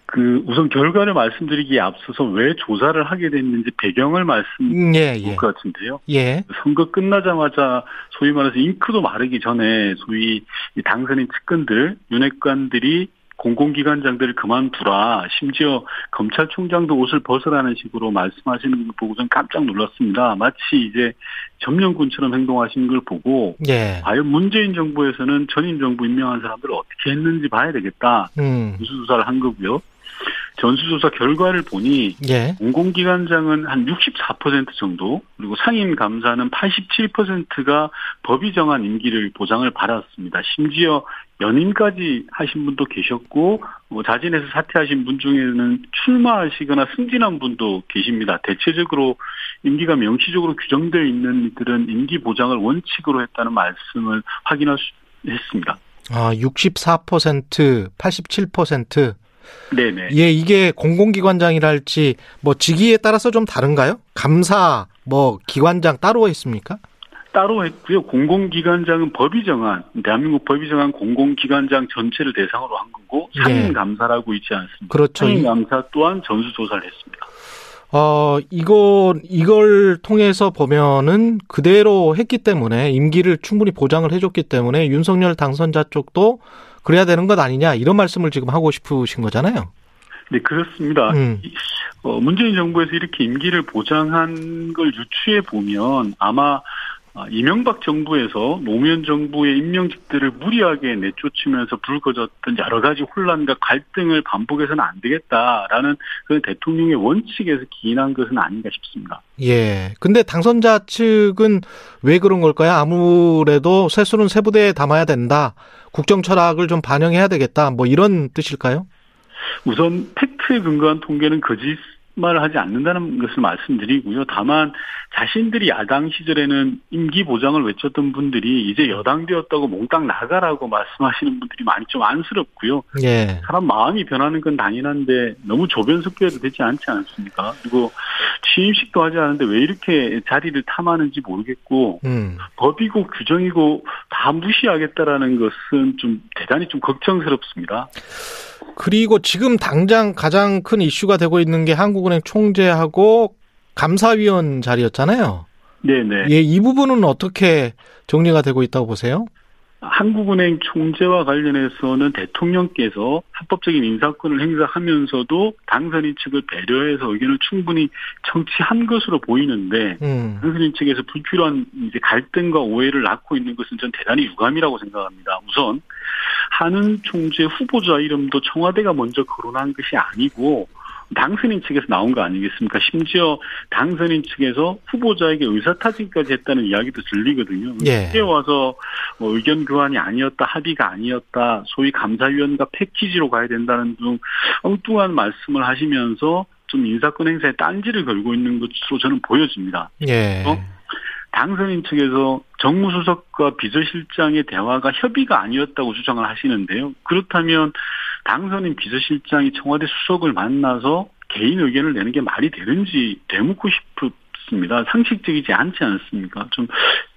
그 우선 결과를 말씀드리기에 앞서서 왜 조사를 하게 됐는지 배경을 말씀드릴 예, 예. 것 같은데요. 예. 선거 끝나자마자 소위 말해서 잉크도 마르기 전에 소위 당선인 측근들, 윤핵관들이 공공기관장들을 그만두라. 심지어 검찰총장도 옷을 벗으라는 식으로 말씀하시는 걸 보고 좀 깜짝 놀랐습니다. 마치 이제 점령군처럼 행동하시는 걸 보고 예. 과연 문재인 정부에서는 전임 정부 임명한 사람들을 어떻게 했는지 봐야 되겠다. 음. 수조사를 한 거고요. 전수조사 결과를 보니 예. 공공기관장은 한 64% 정도 그리고 상임 감사는 87%가 법이 정한 임기를 보장을 받았습니다. 심지어 연임까지 하신 분도 계셨고 뭐 자진해서 사퇴하신 분 중에는 출마하시거나 승진한 분도 계십니다. 대체적으로 임기가 명시적으로 규정되어 있는 이들은 임기 보장을 원칙으로 했다는 말씀을 확인할 수 했습니다. 아, 64%, 87%. 네네. 예, 이게 공공기관장이랄지 뭐 직위에 따라서 좀 다른가요? 감사, 뭐 기관장 따로 있습니까? 따로 했고요. 공공기관장은 법이 정한 대한민국 법이 정한 공공기관장 전체를 대상으로 한 거고 상임 감사라고 있지 않습니다. 그렇죠. 상임 감사 또한 전수 조사를 했습니다. 어, 이거, 이걸 통해서 보면은 그대로 했기 때문에 임기를 충분히 보장을 해줬기 때문에 윤석열 당선자 쪽도 그래야 되는 것 아니냐 이런 말씀을 지금 하고 싶으신 거잖아요. 네, 그렇습니다. 음. 어, 문재인 정부에서 이렇게 임기를 보장한 걸 유추해 보면 아마 아, 이명박 정부에서 노무현 정부의 임명직들을 무리하게 내쫓으면서 불거졌던 여러 가지 혼란과 갈등을 반복해서는 안 되겠다라는 그 대통령의 원칙에서 기인한 것은 아닌가 싶습니다. 예. 근데 당선자 측은 왜 그런 걸까요? 아무래도 세수는 세부대에 담아야 된다. 국정 철학을 좀 반영해야 되겠다. 뭐 이런 뜻일까요? 우선 팩트에 근거한 통계는 거짓 말을 하지 않는다는 것을 말씀드리고요. 다만 자신들이 야당 시절에는 임기 보장을 외쳤던 분들이 이제 여당 되었다고 몽땅 나가라고 말씀하시는 분들이 많이 좀 안쓰럽고요. 예. 사람 마음이 변하는 건 당연한데 너무 조변석교해도 되지 않지 않습니까? 그리고 취임식도 하지 않는데 왜 이렇게 자리를 탐하는지 모르겠고 음. 법이고 규정이고 다 무시하겠다라는 것은 좀 대단히 좀 걱정스럽습니다. 그리고 지금 당장 가장 큰 이슈가 되고 있는 게 한국은행 총재하고 감사위원 자리였잖아요. 네네. 예, 이 부분은 어떻게 정리가 되고 있다고 보세요? 한국은행 총재와 관련해서는 대통령께서 합법적인 인사권을 행사하면서도 당선인 측을 배려해서 의견을 충분히 청취한 것으로 보이는데 음. 당선인 측에서 불필요한 이제 갈등과 오해를 낳고 있는 것은 전 대단히 유감이라고 생각합니다. 우선 한은 총재 후보자 이름도 청와대가 먼저 거론한 것이 아니고 당선인 측에서 나온 거 아니겠습니까? 심지어 당선인 측에서 후보자에게 의사타진까지 했다는 이야기도 들리거든요. 예. 이제 와서 뭐 의견 교환이 아니었다, 합의가 아니었다, 소위 감사위원과 패키지로 가야 된다는 등 엉뚱한 말씀을 하시면서 좀 인사권 행사에 딴지를 걸고 있는 것으로 저는 보여집니다. 예. 어? 당선인 측에서 정무수석과 비서실장의 대화가 협의가 아니었다고 주장을 하시는데요. 그렇다면 당선인 비서실장이 청와대 수석을 만나서 개인 의견을 내는 게 말이 되는지 되묻고 싶습니다. 상식적이지 않지 않습니까? 좀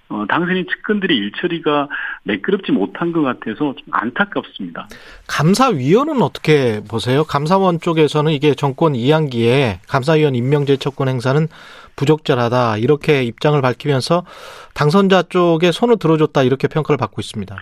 어, 당선인 측근들의 일처리가 매끄럽지 못한 것 같아서 좀 안타깝습니다. 감사위원은 어떻게 보세요? 감사원 쪽에서는 이게 정권 이양기에 감사위원 임명 제척권 행사는 부적절하다 이렇게 입장을 밝히면서 당선자 쪽에 손을 들어줬다 이렇게 평가를 받고 있습니다.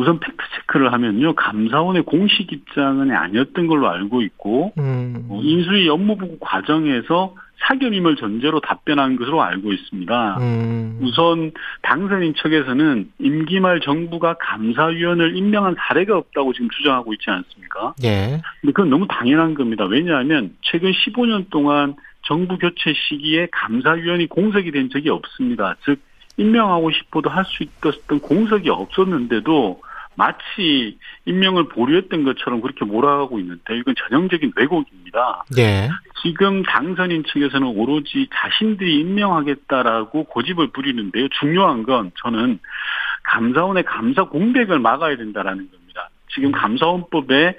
우선 팩트 체크를 하면요 감사원의 공식 입장은 아니었던 걸로 알고 있고 음. 어, 인수위 업무보고 과정에서 사견임을 전제로 답변한 것으로 알고 있습니다. 음. 우선 당선인 측에서는 임기 말 정부가 감사위원을 임명한 사례가 없다고 지금 주장하고 있지 않습니까? 예. 근데 그건 너무 당연한 겁니다. 왜냐하면 최근 15년 동안 정부 교체 시기에 감사위원이 공석이 된 적이 없습니다. 즉 임명하고 싶어도 할 수 있었던 공석이 없었는데도 마치 임명을 보류했던 것처럼 그렇게 몰아가고 있는데 이건 전형적인 왜곡입니다. 네. 지금 당선인 측에서는 오로지 자신들이 임명하겠다라고 고집을 부리는데요. 중요한 건 저는 감사원의 감사 공백을 막아야 된다라는 겁니다. 지금 감사원법에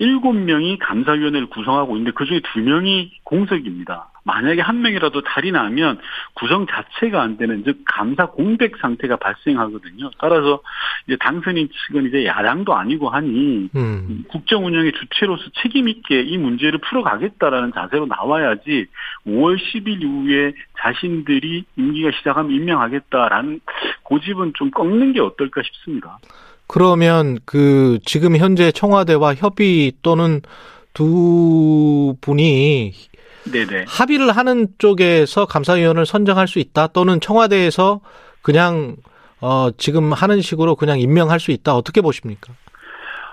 7명이 감사위원회를 구성하고 있는데 그중에 2명이 공석입니다. 만약에 한 명이라도 달이 나면 구성 자체가 안 되는 즉 감사 공백 상태가 발생하거든요. 따라서 이제 당선인 측은 이제 야당도 아니고 하니 음. 국정 운영의 주체로서 책임 있게 이 문제를 풀어가겠다라는 자세로 나와야지 5월 10일 이후에 자신들이 임기가 시작하면 임명하겠다라는 고집은 좀 꺾는 게 어떨까 싶습니다. 그러면 그 지금 현재 청와대와 협의 또는 두 분이 네네. 합의를 하는 쪽에서 감사위원을 선정할 수 있다 또는 청와대에서 그냥 어 지금 하는 식으로 그냥 임명할 수 있다 어떻게 보십니까?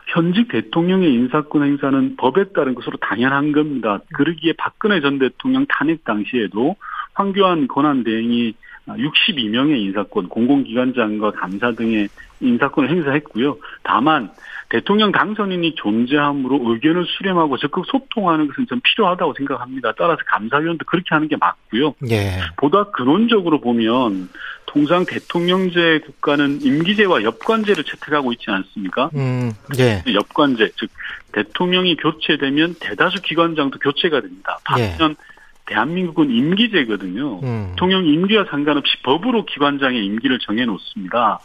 현직 대통령의 인사권 행사는 법에 따른 것으로 당연한 겁니다. 그러기에 박근혜 전 대통령 탄핵 당시에도 황교안 권한대행이 62명의 인사권, 공공기관장과 감사 등의 인사권을 행사했고요. 다만 대통령 당선인이 존재함으로 의견을 수렴하고 적극 소통하는 것은 좀 필요하다고 생각합니다. 따라서 감사위원도 그렇게 하는 게 맞고요. 예. 보다 근원적으로 보면 통상 대통령제 국가는 임기제와 엽관제를 채택하고 있지 않습니까? 음, 예. 엽관제, 즉 대통령이 교체되면 대다수 기관장도 교체가 됩니다. 반면 예. 대한민국은 임기제거든요. 음. 대통령 임기와 상관없이 법으로 기관장의 임기를 정해놓습니다.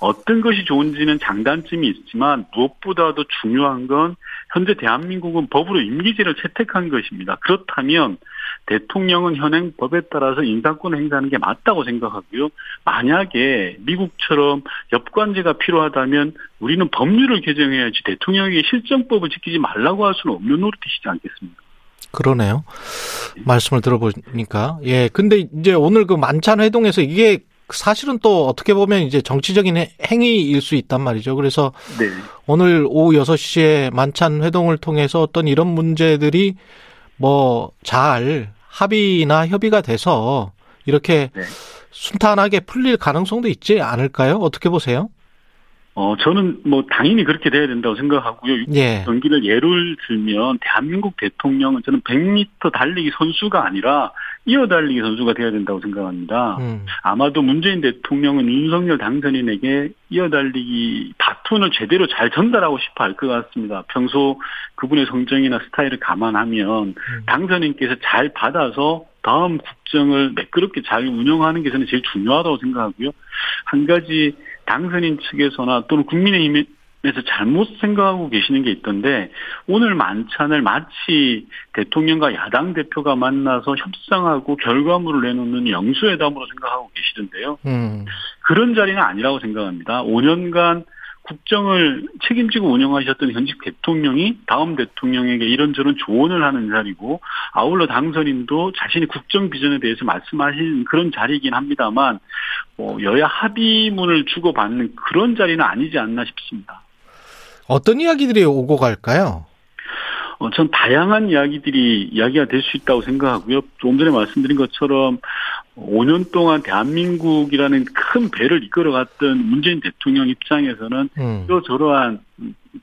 어떤 것이 좋은지는 장단점이 있지만 무엇보다도 중요한 건 현재 대한민국은 법으로 임기제를 채택한 것입니다. 그렇다면 대통령은 현행 법에 따라서 인사권을 행사하는 게 맞다고 생각하고요. 만약에 미국처럼 엽관제가 필요하다면 우리는 법률을 개정해야지 대통령에게 실정법을 지키지 말라고 할 수는 없는 노릇이시지 않겠습니까? 그러네요. 말씀을 들어보니까. 예. 근데 이제 오늘 그 만찬 회동에서 이게 사실은 또 어떻게 보면 이제 정치적인 행위일 수 있단 말이죠. 그래서 네. 오늘 오후 6시에 만찬 회동을 통해서 어떤 이런 문제들이 뭐 잘 합의나 협의가 돼서 이렇게 네. 순탄하게 풀릴 가능성도 있지 않을까요? 어떻게 보세요? 어, 저는 뭐 당연히 그렇게 돼야 된다고 생각하고요. 예. 경기를 예를 들면 대한민국 대통령은 저는 100m 달리기 선수가 아니라 이어 달리기 선수가 돼야 된다고 생각합니다. 음. 아마도 문재인 대통령은 윤석열 당선인에게 이어 달리기 바톤을 제대로 잘 전달하고 싶어 할 것 같습니다. 평소 그분의 성정이나 스타일을 감안하면 음. 당선인께서 잘 받아서 다음 국정을 매끄럽게 잘 운영하는 게 저는 제일 중요하다고 생각하고요. 한 가지 당선인 측에서나 또는 국민의힘 에서 잘못 생각하고 계시는 게 있던데 오늘 만찬을 마치 대통령과 야당 대표가 만나서 협상하고 결과물을 내놓는 영수회담으로 생각하고 계시던데요. 음. 그런 자리는 아니라고 생각합니다. 5년간 국정을 책임지고 운영하셨던 현직 대통령이 다음 대통령에게 이런저런 조언을 하는 자리고 아울러 당선인도 자신의 국정 비전에 대해서 말씀하신 그런 자리이긴 합니다만 뭐 여야 합의문을 주고받는 그런 자리는 아니지 않나 싶습니다. 어떤 이야기들이 오고 갈까요? 어, 전 다양한 이야기들이 이야기가 될 수 있다고 생각하고요. 좀 전에 말씀드린 것처럼 5년 동안 대한민국이라는 큰 배를 이끌어갔던 문재인 대통령 입장에서는 음. 저러한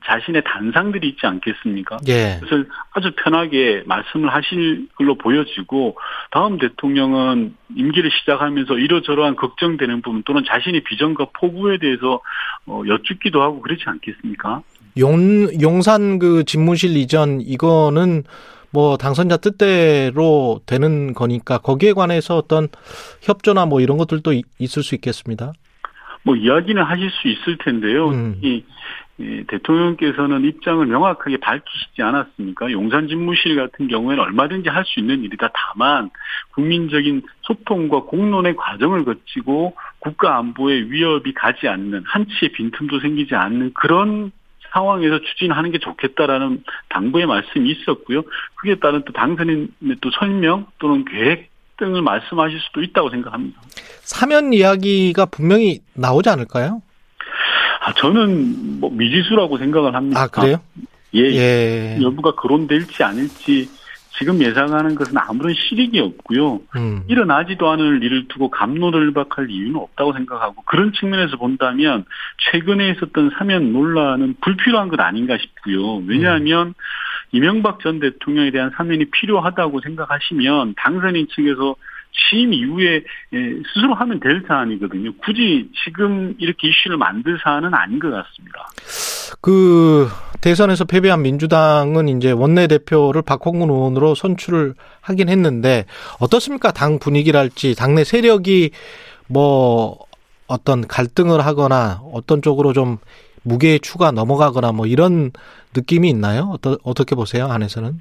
자신의 단상들이 있지 않겠습니까? 예. 그래서 아주 편하게 말씀을 하실 걸로 보여지고 다음 대통령은 임기를 시작하면서 이러저러한 걱정되는 부분 또는 자신의 비전과 포부에 대해서 어, 여쭙기도 하고 그렇지 않겠습니까? 용, 용산 그 집무실 이전 이거는 뭐 당선자 뜻대로 되는 거니까 거기에 관해서 어떤 협조나 뭐 이런 것들도 있을 수 있겠습니다. 뭐 이야기는 하실 수 있을 텐데요. 음. 이, 이 대통령께서는 입장을 명확하게 밝히시지 않았습니까? 용산 집무실 같은 경우에는 얼마든지 할 수 있는 일이다. 다만 국민적인 소통과 공론의 과정을 거치고 국가 안보에 위협이 가지 않는 한치의 빈틈도 생기지 않는 그런 상황에서 추진하는 게 좋겠다라는 당부의 말씀이 있었고요. 그에 따른 또 당선인의 또 설명 또는 계획 등을 말씀하실 수도 있다고 생각합니다. 사면 이야기가 분명히 나오지 않을까요? 아, 저는 뭐 미지수라고 생각을 합니다. 아, 그래요? 예, 예. 여부가 거론될지 아닐지 지금 예상하는 것은 아무런 실익이 없고요. 음. 일어나지도 않을 일을 두고 감로를박할 이유는 없다고 생각하고 그런 측면에서 본다면 최근에 있었던 사면 논란은 불필요한 것 아닌가 싶고요. 왜냐하면 음. 이명박 전 대통령에 대한 사면이 필요하다고 생각하시면 당선인 측에서 취임 이후에 예, 스스로 하면 될 사안이거든요. 굳이 지금 이렇게 이슈를 만들 사안은 아닌 것 같습니다. 그 대선에서 패배한 민주당은 이제 원내대표를 박홍근 의원으로 선출을 하긴 했는데 어떻습니까? 당 분위기랄지 당내 세력이 뭐 어떤 갈등을 하거나 어떤 쪽으로 좀 무게의 추가 넘어가거나 뭐 이런 느낌이 있나요? 어떠, 어떻게 보세요? 안에서는?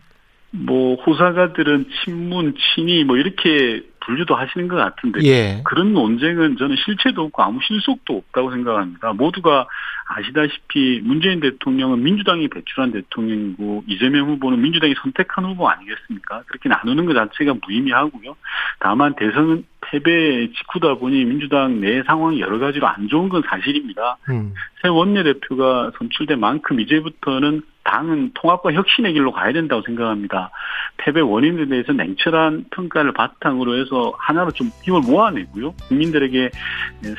뭐 호사가들은 친문, 친이 뭐 이렇게 분류도 하시는 것 같은데 예. 그런 논쟁은 저는 실체도 없고 아무 실속도 없다고 생각합니다. 모두가 아시다시피 문재인 대통령은 민주당이 배출한 대통령이고 이재명 후보는 민주당이 선택한 후보 아니겠습니까? 그렇게 나누는 것 자체가 무의미하고요. 다만 대선 패배 직후다 보니 민주당 내 상황이 여러 가지로 안 좋은 건 사실입니다. 음. 새 원내대표가 선출된 만큼 이제부터는 당은 통합과 혁신의 길로 가야 된다고 생각합니다. 패배 원인에 대해서 냉철한 평가를 바탕으로 해서 하나로 좀 힘을 모아내고요. 국민들에게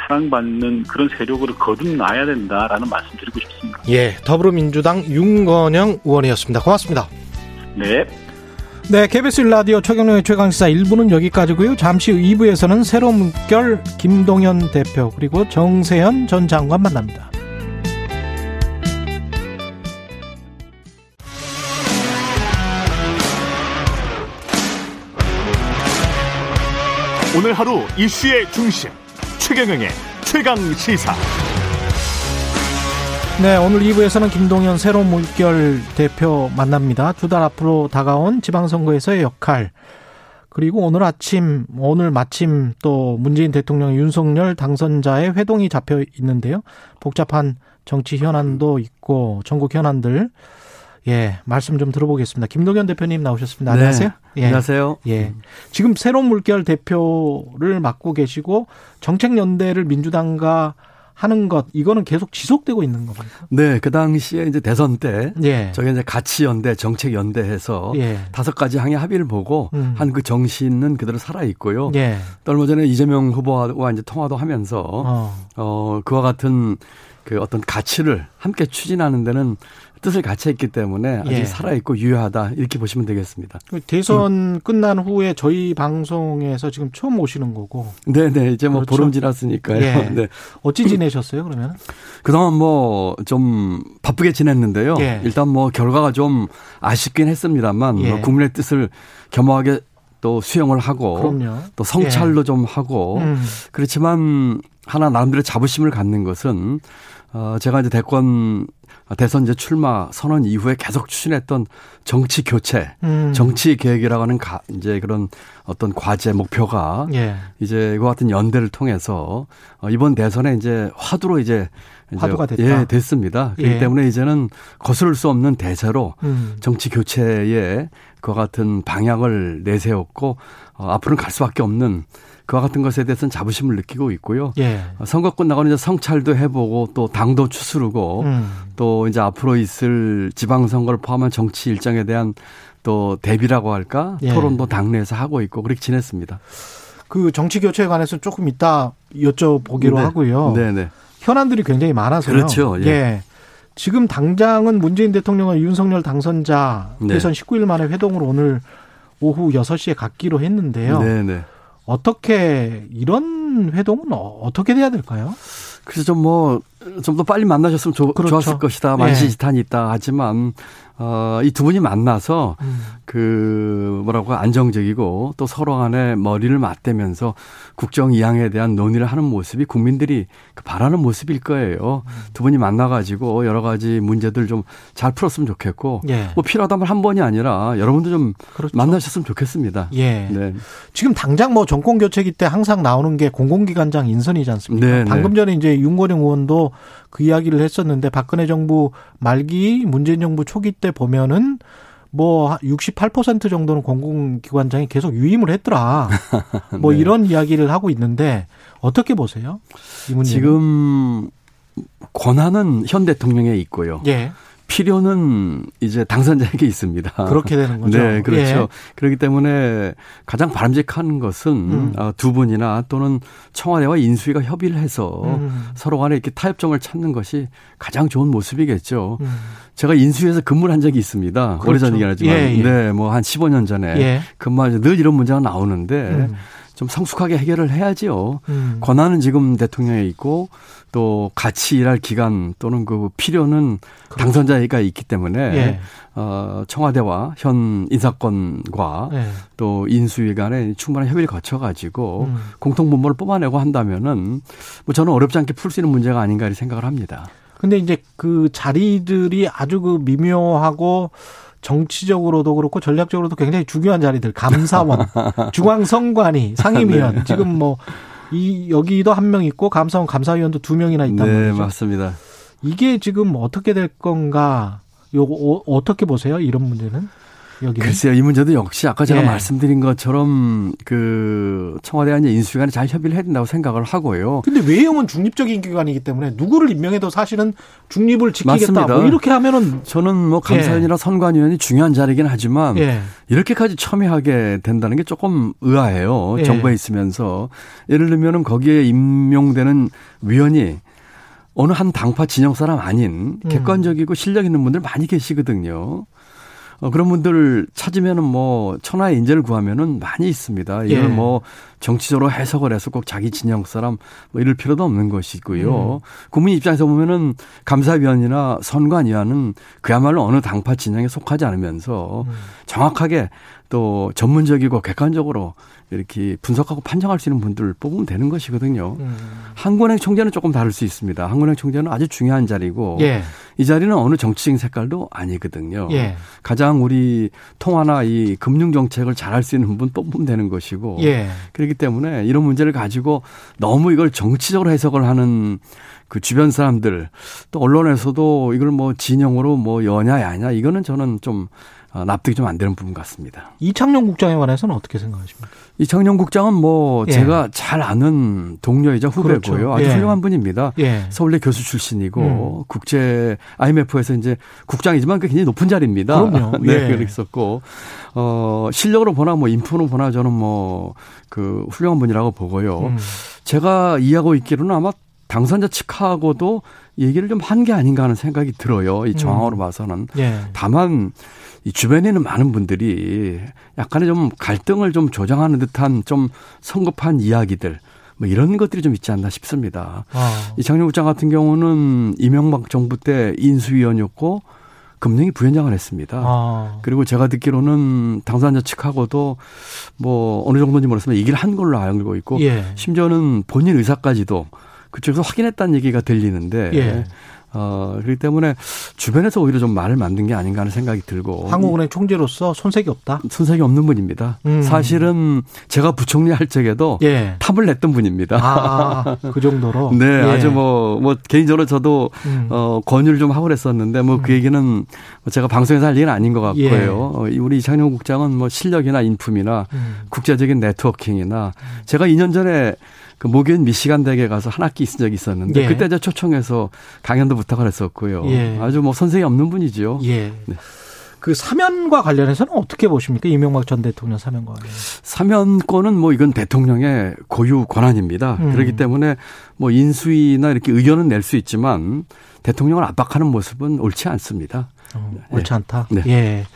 사랑받는 그런 세력으로 거듭나야 된다라는 말씀 드리고 싶습니다. 예, 더불어민주당 윤건영 의원이었습니다. 고맙습니다. 네. 네, KBS 라디오 최경영의 최강시사 1부는 여기까지고요. 잠시 후 2부에서는 새로운 물결 김동연 대표 그리고 정세현 전 장관 만납니다. 오늘 하루 이슈의 중심 최경영의 최강 시사. 네, 오늘 2부에서는 김동연 새로운 물결 대표 만납니다. 두 달 앞으로 다가온 지방선거에서의 역할. 그리고 오늘 아침, 오늘 마침 또 문재인 대통령 윤석열 당선자의 회동이 잡혀 있는데요. 복잡한 정치 현안도 있고 전국 현안들 예, 말씀 좀 들어보겠습니다. 김동현 대표님 나오셨습니다. 네. 안녕하세요. 예. 안녕하세요. 예. 지금 새로운 물결 대표를 맡고 계시고 정책 연대를 민주당과 하는 것 이거는 계속 지속되고 있는 겁니까? 네, 그 당시에 이제 대선 때 예. 저희 이제 가치 연대, 정책 연대해서 예. 다섯 가지 항의 합의를 보고 음. 한그 정신은 그대로 살아 있고요. 예. 또 얼마 전에 이재명 후보와 이제 통화도 하면서 어, 어 그와 같은 그 어떤 가치를 함께 추진하는 데는 뜻을 같이 했기 때문에 아직 예. 살아있고 유효하다 이렇게 보시면 되겠습니다. 그 대선 음. 끝난 후에 저희 방송에서 지금 처음 오시는 거고. 네네 이제 뭐 그렇죠? 보름 지났으니까요. 예. 네. 어찌 지내셨어요 그러면? 그동안 뭐 좀 바쁘게 지냈는데요. 예. 일단 뭐 결과가 좀 아쉽긴 했습니다만 뭐 국민의 뜻을 겸허하게 또 수용을 하고 그럼요. 또 성찰도 예. 좀 하고 음. 그렇지만 하나 나름대로 자부심을 갖는 것은 어 제가 이제 대권 대선 이제 출마 선언 이후에 계속 추진했던 정치 교체, 음. 정치 계획이라고 하는 가, 이제 그런 어떤 과제 목표가 예. 이제 이와 같은 연대를 통해서 어, 이번 대선에 이제 화두로 이제 화두가 됐다. 예, 됐습니다. 그렇기 예. 때문에 이제는 거스를 수 없는 대세로 음. 정치 교체에 그와 같은 방향을 내세웠고 어, 앞으로는 갈 수밖에 없는 그와 같은 것에 대해서는 자부심을 느끼고 있고요. 예. 선거 끝나고는 이제 성찰도 해보고 또 당도 추스르고 음. 또 이제 앞으로 있을 지방선거를 포함한 정치 일정에 대한 또 대비라고 할까 예. 토론도 당내에서 하고 있고 그렇게 지냈습니다. 그 정치 교체에 관해서 조금 이따 여쭤보기로 네. 하고요. 네네. 네. 현안들이 굉장히 많아서요. 그렇죠. 예. 예. 지금 당장은 문재인 대통령과 윤석열 당선자 네. 대선 19일 만에 회동을 오늘 오후 6시에 갖기로 했는데요. 네네. 네. 어떻게 이런 회동은 어, 어떻게 돼야 될까요? 그래서 좀 뭐 좀 더 빨리 만나셨으면 좋, 그렇죠. 좋았을 것이다. 만시지탄이 있다. 하지만 어, 이 두 분이 만나서 음. 그 뭐라고 안정적이고 또 서로 간에 머리를 맞대면서 국정 이양에 대한 논의를 하는 모습이 국민들이 그 바라는 모습일 거예요. 음. 두 분이 만나가지고 여러 가지 문제들 좀 잘 풀었으면 좋겠고 예. 뭐 필요하다면 한 번이 아니라 여러분도 좀 그렇죠. 만나셨으면 좋겠습니다. 예. 네. 지금 당장 뭐 정권 교체기 때 항상 나오는 게 공공기관장 인선이지 않습니까? 네, 네. 방금 전에 이제 윤건영 의원도 그 이야기를 했었는데 박근혜 정부 말기 문재인 정부 초기 때 보면은 뭐 68% 정도는 공공기관장이 계속 유임을 했더라. 뭐 네. 이런 이야기를 하고 있는데 어떻게 보세요? 지금 권한은 현 대통령에 있고요. 예. 필요는 이제 당선자에게 있습니다. 그렇게 되는 거죠. 네, 그렇죠. 예. 그렇기 때문에 가장 바람직한 것은 음. 어, 두 분이나 또는 청와대와 인수위가 협의를 해서 음. 서로 간에 이렇게 타협점을 찾는 것이 가장 좋은 모습이겠죠. 음. 제가 인수위에서 근무를 한 적이 있습니다. 그렇죠. 오래전 얘기하지만. 예, 예. 네, 뭐 한 15년 전에 예. 근무하면서 늘 이런 문제가 나오는데 음. 좀 성숙하게 해결을 해야지요. 음. 권한은 지금 대통령에 있고 또 같이 일할 기간 또는 그 필요는 그렇죠. 당선자가 있기 때문에 예. 어 청와대와 현 인사권과 예. 또 인수위 간에 충분한 협의를 거쳐 가지고 음. 공통 분모를 뽑아내고 한다면은 뭐 저는 어렵지 않게 풀 수 있는 문제가 아닌가 이렇게 생각을 합니다. 근데 이제 그 자리들이 아주 그 미묘하고 정치적으로도 그렇고 전략적으로도 굉장히 중요한 자리들 감사원, 중앙선관위, 상임위원 지금 뭐 이 여기도 한 명 있고 감사원 감사위원도 두 명이나 있단 네, 말이죠. 맞습니다. 이게 지금 어떻게 될 건가? 요거 어, 어떻게 보세요? 이런 문제는? 여기는? 글쎄요, 이 문제도 역시 아까 제가 예. 말씀드린 것처럼 그 청와대와 이제 인수위간에 잘 협의를 해야 된다고 생각을 하고요. 근데 외형은 중립적인 기관이기 때문에 누구를 임명해도 사실은 중립을 지키겠다. 맞습니다. 뭐 이렇게 하면은 저는 뭐 감사원이나 예. 선관위원이 중요한 자리긴 하지만 예. 이렇게까지 첨예하게 된다는 게 조금 의아해요. 예. 정부에 있으면서 예를 들면은 거기에 임명되는 위원이 어느 한 당파 진영 사람 아닌 음. 객관적이고 실력 있는 분들 많이 계시거든요. 어, 그런 분들 찾으면은 뭐 천하의 인재를 구하면은 많이 있습니다. 이걸 예. 뭐 정치적으로 해석을 해서 꼭 자기 진영 사람 뭐 이럴 필요도 없는 것이고요. 음. 국민 입장에서 보면은 감사위원이나 선관위원은 그야말로 어느 당파 진영에 속하지 않으면서 음. 정확하게 또 전문적이고 객관적으로 이렇게 분석하고 판정할 수 있는 분들을 뽑으면 되는 것이거든요. 음. 한국은행 총재는 조금 다를 수 있습니다. 한국은행 총재는 아주 중요한 자리고 예. 이 자리는 어느 정치적인 색깔도 아니거든요. 예. 가장 우리 통화나 이 금융 정책을 잘할 수 있는 분 뽑으면 되는 것이고 예. 그렇기 때문에 이런 문제를 가지고 너무 이걸 정치적으로 해석을 하는 그 주변 사람들 또 언론에서도 이걸 뭐 진영으로 뭐 여냐 야냐 이거는 저는 좀 어, 납득이 좀 안 되는 부분 같습니다. 이창용 국장에 관해서는 어떻게 생각하십니까? 이창용 국장은 뭐 예. 제가 잘 아는 동료이자 후배고요. 그렇죠. 아주 예. 훌륭한 분입니다. 예. 서울대 교수 출신이고 음. 국제 IMF에서 이제 국장이지만 굉장히 높은 자리입니다. 그럼요. 네, 예. 그랬었고 어 실력으로 보나 뭐 인프로 보나 저는 뭐 그 훌륭한 분이라고 보고요. 음. 제가 이해하고 있기로는 아마 당선자 측하고도 얘기를 좀 한 게 아닌가 하는 생각이 들어요. 이 정황으로 음. 봐서는. 예. 다만 이 주변에 있는 많은 분들이 약간의 좀 갈등을 좀 조장하는 듯한 좀 성급한 이야기들 뭐 이런 것들이 좀 있지 않나 싶습니다. 아. 이 장영 국장 같은 경우는 이명박 정부 때 인수위원이었고 금융위 부위원장을 했습니다. 아. 그리고 제가 듣기로는 당선자 측하고도 뭐 어느 정도인지 모르겠지만 얘기를 한 걸로 알고 있고 예. 심지어는 본인 의사까지도 그쪽에서 확인했다는 얘기가 들리는데 예. 어, 그렇기 때문에 주변에서 오히려 좀 말을 만든 게 아닌가 하는 생각이 들고. 한국은행 총재로서 손색이 없다? 손색이 없는 분입니다. 음. 사실은 제가 부총리 할 적에도 예. 탑을 냈던 분입니다. 아, 그 정도로? 네, 예. 아주 뭐, 뭐, 개인적으로 저도, 음. 어, 권유를 좀 하고 그랬었는데, 뭐, 그 음. 얘기는 제가 방송에서 할 얘기는 아닌 것 같고요. 예. 어, 우리 이창용 국장은 뭐 실력이나 인품이나 음. 국제적인 네트워킹이나 제가 2년 전에 그 목요일 미시간 대학에 가서 한 학기 있은 적이 있었는데 예. 그때 저 초청해서 강연도 부탁을 했었고요. 예. 아주 뭐 선생이 없는 분이죠. 예. 네. 그 사면과 관련해서는 어떻게 보십니까? 이명박 전 대통령 사면과. 사면권은 뭐 이건 대통령의 고유 권한입니다. 음. 그렇기 때문에 뭐 인수위나 이렇게 의견은 낼 수 있지만 대통령을 압박하는 모습은 옳지 않습니다. 어, 옳지 네. 않다. 네. 예.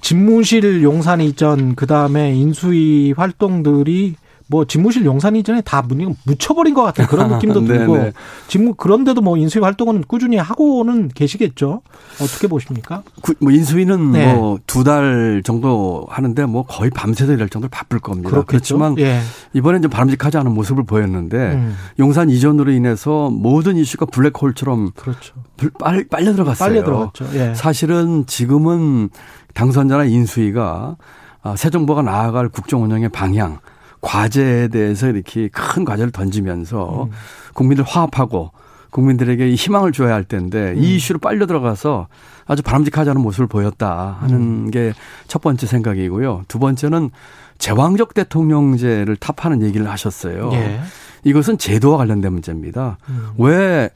집무실 용산 이전 그다음에 인수위 활동들이 뭐 집무실 용산 이전에 다 묻혀버린 것 같은 그런 느낌도 네, 들고 네. 집무 그런데도 뭐 인수위 활동은 꾸준히 하고는 계시겠죠. 어떻게 보십니까? 구, 뭐 인수위는 네. 뭐두 달 정도 하는데 뭐 거의 밤새서 일할 정도로 바쁠 겁니다. 그렇겠죠? 그렇지만 예. 이번엔 좀 바람직하지 않은 모습을 보였는데 음. 용산 이전으로 인해서 모든 이슈가 블랙홀처럼 그렇죠. 빨, 빨려 들어갔어요. 빨려 들어갔죠. 예. 사실은 지금은 당선자나 인수위가 아, 새 정부가 나아갈 국정 운영의 방향 과제에 대해서 이렇게 큰 과제를 던지면서 음. 국민들 화합하고 국민들에게 희망을 줘야 할 텐데 음. 이 이슈로 빨려 들어가서 아주 바람직하지 않은 모습을 보였다 하는 음. 게첫 번째 생각이고요. 두 번째는 제왕적 대통령제를 탑하는 얘기를 하셨어요. 예. 이것은 제도와 관련된 문제입니다. 음. 왜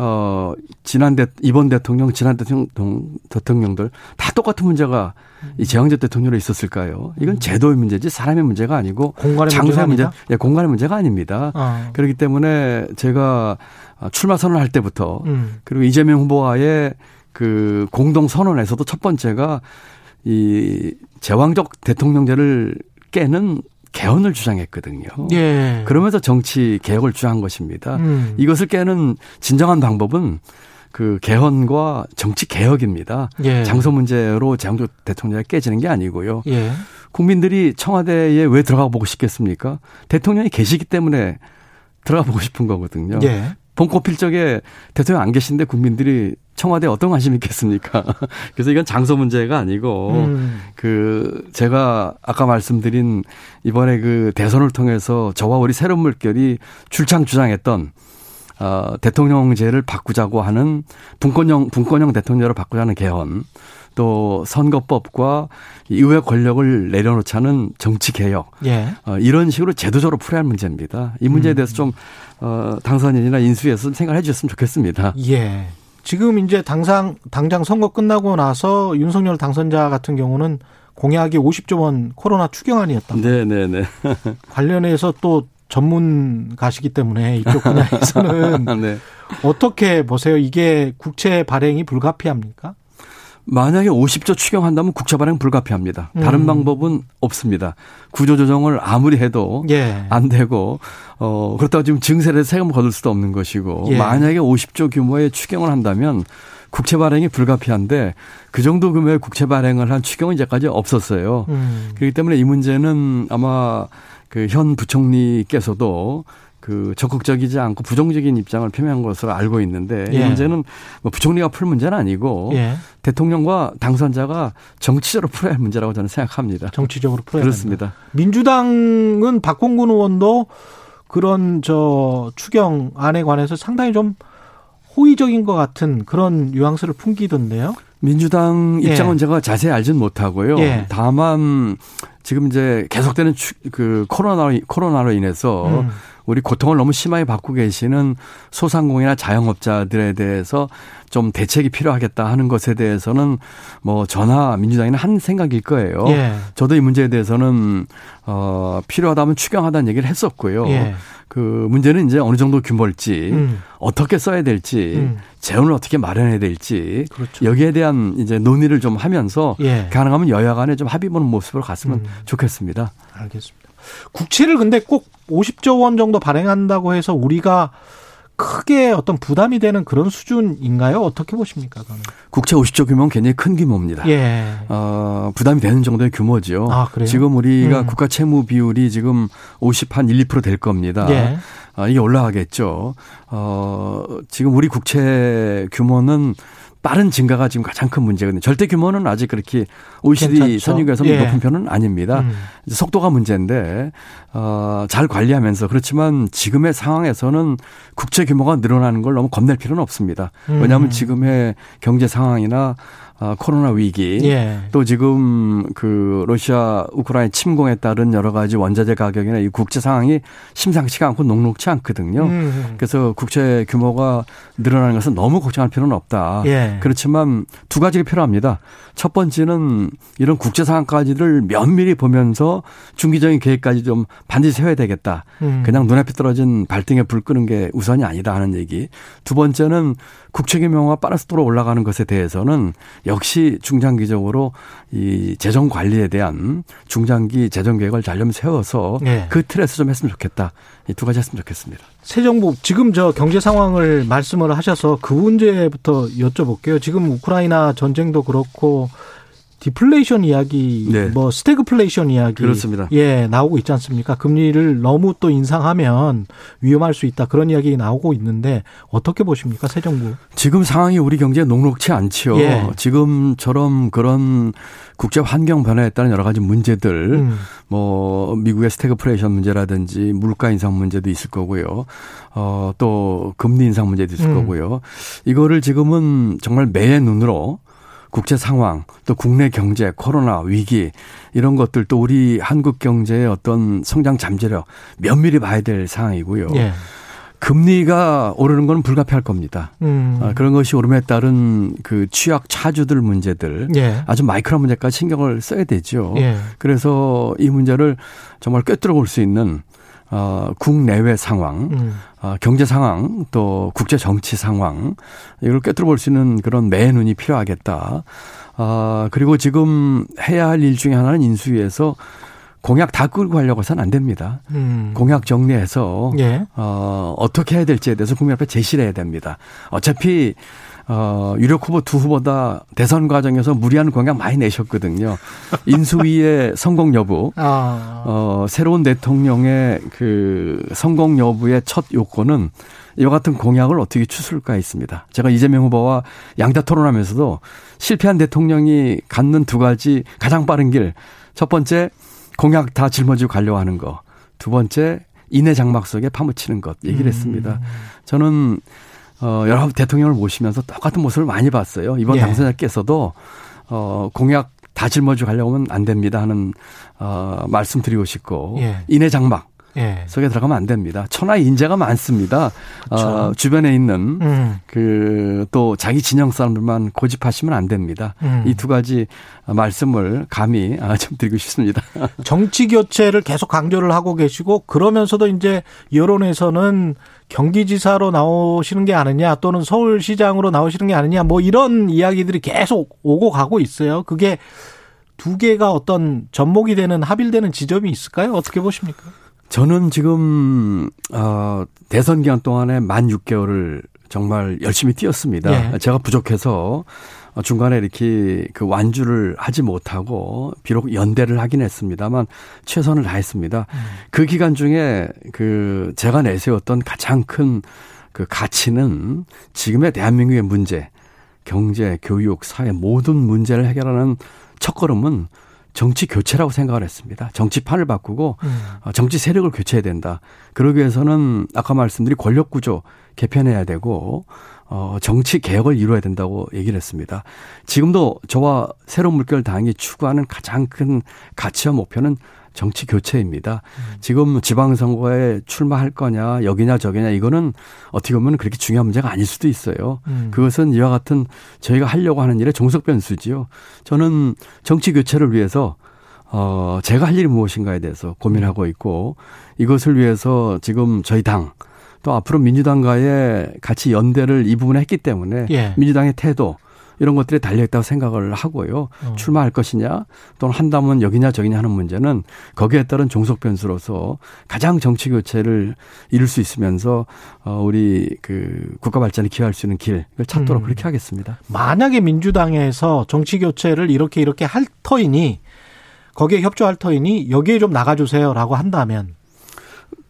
어, 지난 대, 이번 대통령, 지난 대통령, 대통령들 다 똑같은 문제가 이 재형제 대통령으로 있었을까요? 이건 음. 제도의 문제지 사람의 문제가 아니고 공간의 장소의 문제, 예, 공간의 문제가 아닙니다. 아. 그렇기 때문에 제가 출마 선언할 때부터 음. 그리고 이재명 후보와의 그 공동 선언에서도 첫 번째가 이 제왕적 대통령제를 깨는 개헌을 주장했거든요. 예. 그러면서 정치 개혁을 주장한 것입니다. 음. 이것을 깨는 진정한 방법은 그 개헌과 정치 개혁입니다. 예. 장소 문제로 장조 대통령이 깨지는 게 아니고요. 예. 국민들이 청와대에 왜 들어가 보고 싶겠습니까? 대통령이 계시기 때문에 들어가 보고 싶은 거거든요. 예. 봄꽃 필 적에 대통령 안 계신데 국민들이 청와대에 어떤 관심이 있겠습니까? 그래서 이건 장소 문제가 아니고 음. 그 제가 아까 말씀드린 이번에 그 대선을 통해서 저와 우리 새로운 물결이 출창 주장했던 어, 대통령제를 바꾸자고 하는 분권형 분권형 대통령을 바꾸자는 개헌 또 선거법과 의회 권력을 내려놓자는 정치 개혁 예. 어, 이런 식으로 제도적으로 풀어야 할 문제입니다. 이 문제에 음. 대해서 좀 어, 당선인이나 인수위에서 생각해 주셨으면 좋겠습니다. 예. 지금 이제 당상 당장 선거 끝나고 나서 윤석열 당선자 같은 경우는 공약이 50조 원 코로나 추경안이었다. 네, 네, 네. 관련해서 또 전문가시기 때문에 이쪽 분야에서는 네. 어떻게 보세요? 이게 국채 발행이 불가피합니까? 만약에 50조 추경한다면 국채 발행 불가피합니다. 다른 음. 방법은 없습니다. 구조 조정을 아무리 해도 예. 안 되고 어 그렇다고 지금 증세를 세금 거둘 수도 없는 것이고 예. 만약에 50조 규모의 추경을 한다면 국채 발행이 불가피한데 그 정도 규모의 국채 발행을 한 추경은 이제까지 없었어요. 음. 그렇기 때문에 이 문제는 아마 그 현 부총리께서도 그 적극적이지 않고 부정적인 입장을 표명한 것으로 알고 있는데 예. 이 문제는 뭐 부총리가 풀 문제는 아니고 예. 대통령과 당선자가 정치적으로 풀어야 할 문제라고 저는 생각합니다. 정치적으로 풀어야 그렇습니다. 합니다. 민주당은 박홍근 의원도 그런 저 추경안에 관해서 상당히 좀 호의적인 것 같은 그런 뉘앙스를 풍기던데요. 민주당 입장은 예. 제가 자세히 알지는 못하고요. 예. 다만 지금 이제 계속되는 그 코로나 코로나로 인해서 음. 우리 고통을 너무 심하게 받고 계시는 소상공인이나 자영업자들에 대해서 좀 대책이 필요하겠다 하는 것에 대해서는 뭐 전화 민주당이는 한 생각일 거예요. 예. 저도 이 문제에 대해서는 어 필요하다면 추경하다는 얘기를 했었고요. 예. 그 문제는 이제 어느 정도 규모일지 음. 어떻게 써야 될지 음. 재원을 어떻게 마련해야 될지 그렇죠. 여기에 대한 이제 논의를 좀 하면서 예. 가능하면 여야 간에 좀 합의 보는 모습으로 갔으면 음. 좋겠습니다. 알겠습니다. 국채를 근데 꼭 50조 원 정도 발행한다고 해서 우리가 크게 어떤 부담이 되는 그런 수준인가요? 어떻게 보십니까? 그건? 국채 50조 규모는 굉장히 큰 규모입니다. 예. 어, 부담이 되는 정도의 규모죠. 아, 그래요? 지금 우리가 음. 국가 채무 비율이 지금 50한 1, 2%될 겁니다. 예. 아, 이게 올라가겠죠. 어, 지금 우리 국채 규모는 빠른 증가가 지금 가장 큰 문제거든요. 절대 규모는 아직 그렇게 OECD 선진국에서 예. 높은 편은 아닙니다. 음. 속도가 문제인데 어, 잘 관리하면서 그렇지만 지금의 상황에서는 국채 규모가 늘어나는 걸 너무 겁낼 필요는 없습니다. 음. 왜냐하면 지금의 경제 상황이나 아, 코로나 위기 예. 또 지금 그 러시아 우크라이나 침공에 따른 여러 가지 원자재 가격이나 이 국제 상황이 심상치가 않고 녹록치 않거든요. 음. 그래서 국채 규모가 늘어나는 것은 너무 걱정할 필요는 없다. 예. 그렇지만 두 가지가 필요합니다. 첫 번째는 이런 국제 상황까지를 면밀히 보면서 중기적인 계획까지 좀 반드시 세워야 되겠다. 음. 그냥 눈앞에 떨어진 발등에 불 끄는 게 우선이 아니다 하는 얘기. 두 번째는 규모가 빠른 속도로 올라가는 것에 대해서는 역시 중장기적으로 이 재정 관리에 대한 중장기 재정 계획을 잘 좀 세워서 네. 그 틀에서 좀 했으면 좋겠다. 이 두 가지 했으면 좋겠습니다. 새 정부 지금 저 경제 상황을 말씀을 하셔서 그 문제부터 여쭤볼게요. 지금 우크라이나 전쟁도 그렇고 디플레이션 이야기, 네. 뭐 스태그플레이션 이야기, 그렇습니다. 예 나오고 있지 않습니까? 금리를 너무 또 인상하면 위험할 수 있다 그런 이야기 나오고 있는데 어떻게 보십니까, 새 정부? 지금 상황이 우리 경제에 녹록치 않죠. 예. 지금처럼 그런 국제 환경 변화에 따른 여러 가지 문제들, 음. 뭐 미국의 스태그플레이션 문제라든지 물가 인상 문제도 있을 거고요. 어, 또 금리 인상 문제도 있을 음. 거고요. 이거를 지금은 정말 매의 눈으로 국제 상황, 또 국내 경제, 코로나 위기 이런 것들 또 우리 한국 경제의 어떤 성장 잠재력 면밀히 봐야 될 상황이고요. 예. 금리가 오르는 건 불가피할 겁니다. 음. 아, 그런 것이 오름에 따른 그 취약 차주들 문제들 예. 아주 마이크로 문제까지 신경을 써야 되죠. 예. 그래서 이 문제를 정말 꿰뚫어 볼 수 있는 어, 국내외 상황, 음. 어, 경제 상황, 또 국제 정치 상황, 이걸 꿰뚫어 볼 수 있는 그런 매 눈이 필요하겠다. 아, 그리고 지금 해야 할 일 중에 하나는 인수위에서 공약 다 끌고 가려고 해서는 안 됩니다. 음. 공약 정리해서 예. 어, 어떻게 해야 될지에 대해서 국민 앞에 제시를 해야 됩니다. 어차피 어, 유력 후보 두 후보 다 대선 과정에서 무리한 공약 많이 내셨거든요. 인수위의 성공 여부, 아. 어, 새로운 대통령의 그 성공 여부의 첫 요건은 이와 같은 공약을 어떻게 추스를까 있습니다. 제가 이재명 후보와 양자 토론하면서도 실패한 대통령이 갖는 두 가지 가장 빠른 길. 첫 번째, 공약 다 짊어지고 가려고 하는 거. 두 번째, 인해 장막 속에 파묻히는 것 얘기를 음. 했습니다. 저는 어, 여러 대통령을 모시면서 똑같은 모습을 많이 봤어요. 이번 예. 당선자께서도 어, 공약 다 짊어지고 가려면 안 됩니다 하는 어, 말씀드리고 싶고 예. 인해 장막 예. 속에 들어가면 안 됩니다. 천하 인재가 많습니다. 그렇죠. 어, 주변에 있는 음. 그또 자기 진영 사람들만 고집하시면 안 됩니다. 음. 이두 가지 말씀을 감히 아, 좀 드리고 싶습니다. 정치 교체를 계속 강조를 하고 계시고 그러면서도 이제 여론에서는 경기지사로 나오시는 게 아니냐 또는 서울시장으로 나오시는 게 아니냐 뭐 이런 이야기들이 계속 오고 가고 있어요. 그게 두 개가 어떤 접목이 되는 합일되는 지점이 있을까요? 어떻게 보십니까? 저는 지금 어 대선 기간 동안에 만 6개월을 정말 열심히 뛰었습니다. 예. 제가 부족해서 중간에 이렇게 그 완주를 하지 못하고 비록 연대를 하긴 했습니다만 최선을 다했습니다. 음. 그 기간 중에 그 제가 내세웠던 가장 큰 그 가치는 지금의 대한민국의 문제, 경제, 교육, 사회 모든 문제를 해결하는 첫걸음은 정치 교체라고 생각을 했습니다. 정치판을 바꾸고 음. 어, 정치 세력을 교체해야 된다. 그러기 위해서는 아까 말씀드린 권력 구조 개편해야 되고 어 정치 개혁을 이루어야 된다고 얘기를 했습니다. 지금도 저와 새로운 물결 당이 추구하는 가장 큰 가치와 목표는 정치 교체입니다. 음. 지금 지방선거에 출마할 거냐, 여기냐 저기냐 이거는 어떻게 보면 그렇게 중요한 문제가 아닐 수도 있어요. 음. 그것은 이와 같은 저희가 하려고 하는 일의 종속 변수지요. 저는 정치 교체를 위해서 어 제가 할 일이 무엇인가에 대해서 고민하고 있고 이것을 위해서 지금 저희 당 또 앞으로 민주당과의 같이 연대를 이 부분에 했기 때문에 예. 민주당의 태도 이런 것들이 달려있다고 생각을 하고요. 어. 출마할 것이냐 또는 한다면 여기냐 저기냐 하는 문제는 거기에 따른 종속 변수로서 가장 정치 교체를 이룰 수 있으면서 어 우리 그 국가 발전에 기여할 수 있는 길을 찾도록 음. 그렇게 하겠습니다. 만약에 민주당에서 정치 교체를 이렇게 이렇게 할 터이니 거기에 협조할 터이니 여기에 좀 나가주세요라고 한다면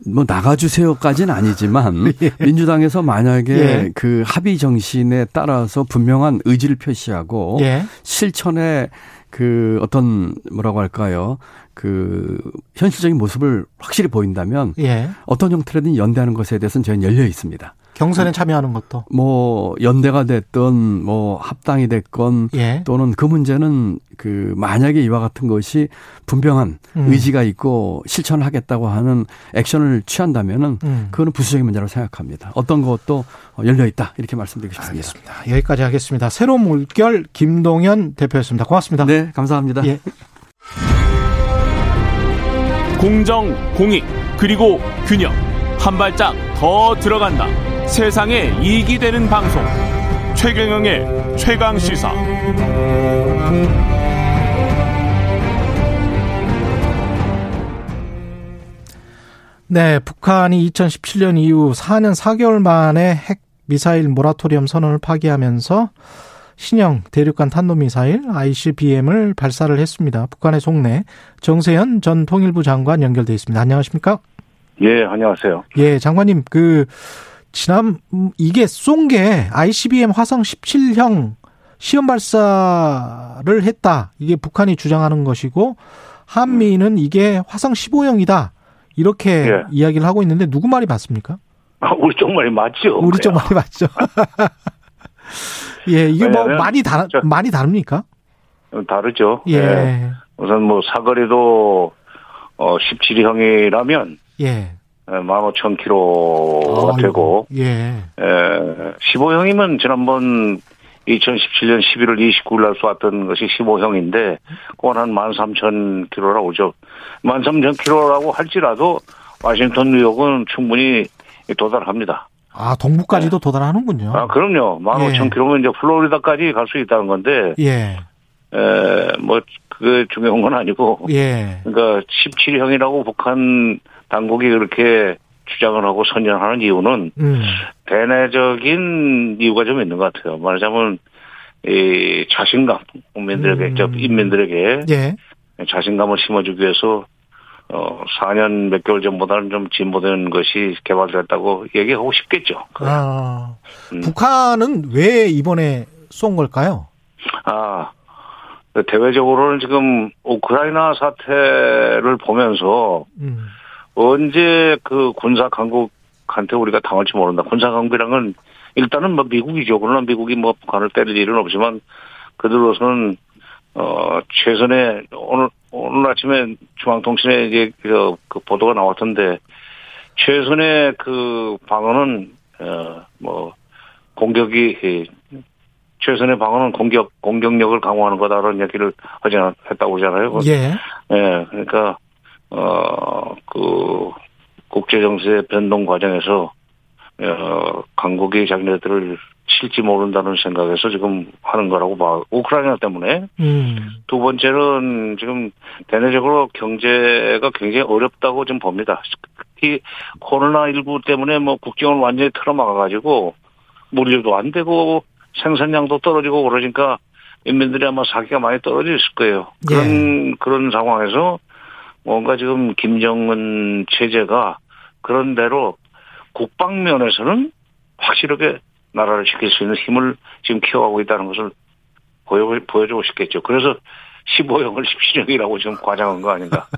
뭐 나가주세요까지는 아니지만 예. 민주당에서 만약에 예. 그 합의 정신에 따라서 분명한 의지를 표시하고 예. 실천에 그 어떤 뭐라고 할까요? 그 현실적인 모습을 확실히 보인다면 예. 어떤 형태로든 연대하는 것에 대해서는 저희는 열려 있습니다. 경선에 참여하는 것도 뭐 연대가 됐던 뭐 합당이 됐건 예. 또는 그 문제는 그 만약에 이와 같은 것이 분명한 음. 의지가 있고 실천을 하겠다고 하는 액션을 취한다면은 음. 그거는 부수적인 문제라고 생각합니다. 어떤 것도 열려 있다 이렇게 말씀드리고 싶습니다. 알겠습니다. 여기까지 하겠습니다. 새로운 물결 김동현 대표였습니다. 고맙습니다. 네, 감사합니다. 예. 공정, 공익, 그리고 균형 한 발짝 더 들어간다. 세상에 이익이 되는 방송 최경영의 최강 시사 네, 북한이 2017년 이후 4년 4개월 만에 핵 미사일 모라토리엄 선언을 파기하면서 신형 대륙간 탄도미사일 ICBM을 발사를 했습니다. 북한의 속내 정세현 전 통일부 장관 연결돼 있습니다. 안녕하십니까? 예, 안녕하세요. 예, 장관님 그 지난 이게 쏜 게 ICBM 화성 17형 시험 발사를 했다. 이게 북한이 주장하는 것이고 한미는 이게 화성 15형이다. 이렇게 예. 이야기를 하고 있는데 누구 말이 맞습니까? 아, 우리 쪽 말이 맞죠. 우리 쪽 말이 맞죠. 예, 이게 뭐 많이 다 많이 다릅니까? 다르죠. 예. 예. 우선 뭐 사거리도 어 17형이라면 예. 15,000km가 되고, 예. 에, 15형이면 지난번 2017년 11월 29일 날 쏘았던 것이 15형인데, 그건 한 13,000km라고 오죠. 13,000km라고 할지라도 와싱턴, 뉴욕은 충분히 도달합니다. 아, 동부까지도 네. 도달하는군요. 아, 그럼요. 15,000km면 예. 이제 플로리다까지 갈 수 있다는 건데, 예. 에, 뭐, 그게 중요한 건 아니고, 예. 그러니까 17형이라고 북한 당국이 그렇게 주장을 하고 선전하는 이유는 음. 대내적인 이유가 좀 있는 것 같아요. 말하자면 이 자신감 국민들에게 음. 인민들에게 예. 자신감을 심어주기 위해서 어 4년 몇 개월 전보다는 좀 진보된 것이 개발됐다고 얘기하고 싶겠죠. 아, 음. 북한은 왜 이번에 쏜 걸까요? 아 대외적으로는 지금 우크라이나 사태를 보면서 음. 언제 그 군사 강국한테 우리가 당할지 모른다. 군사 강국이랑은 일단은 뭐 미국이죠. 그러나 미국이 뭐 북한을 때릴 일은 없지만 그들로서는 어 최선의 오늘 오늘 아침에 중앙통신에 이제 그, 그 보도가 나왔던데 최선의 그 방어는 어뭐 공격이 최선의 방어는 공격 공격력을 강화하는 거다라는 얘기를 하지 했다고 그러잖아요. 예. 예. 그러니까 어, 그, 국제정세 변동 과정에서, 어, 강국이 자기네들을 칠지 모른다는 생각에서 지금 하는 거라고 봐. 우크라이나 때문에. 음. 두 번째는 지금 대내적으로 경제가 굉장히 어렵다고 좀 봅니다. 특히 코로나19 때문에 뭐 국경을 완전히 틀어막아가지고 물류도 안 되고 생산량도 떨어지고 그러니까 인민들이 아마 사기가 많이 떨어져 있을 거예요. 그런, 예. 그런 상황에서 뭔가 지금 김정은 체제가 그런 대로 국방 면에서는 확실하게 나라를 지킬 수 있는 힘을 지금 키워가고 있다는 것을 보여, 보여주고 싶겠죠. 그래서 15형을 17형이라고 지금 과장한 거 아닌가.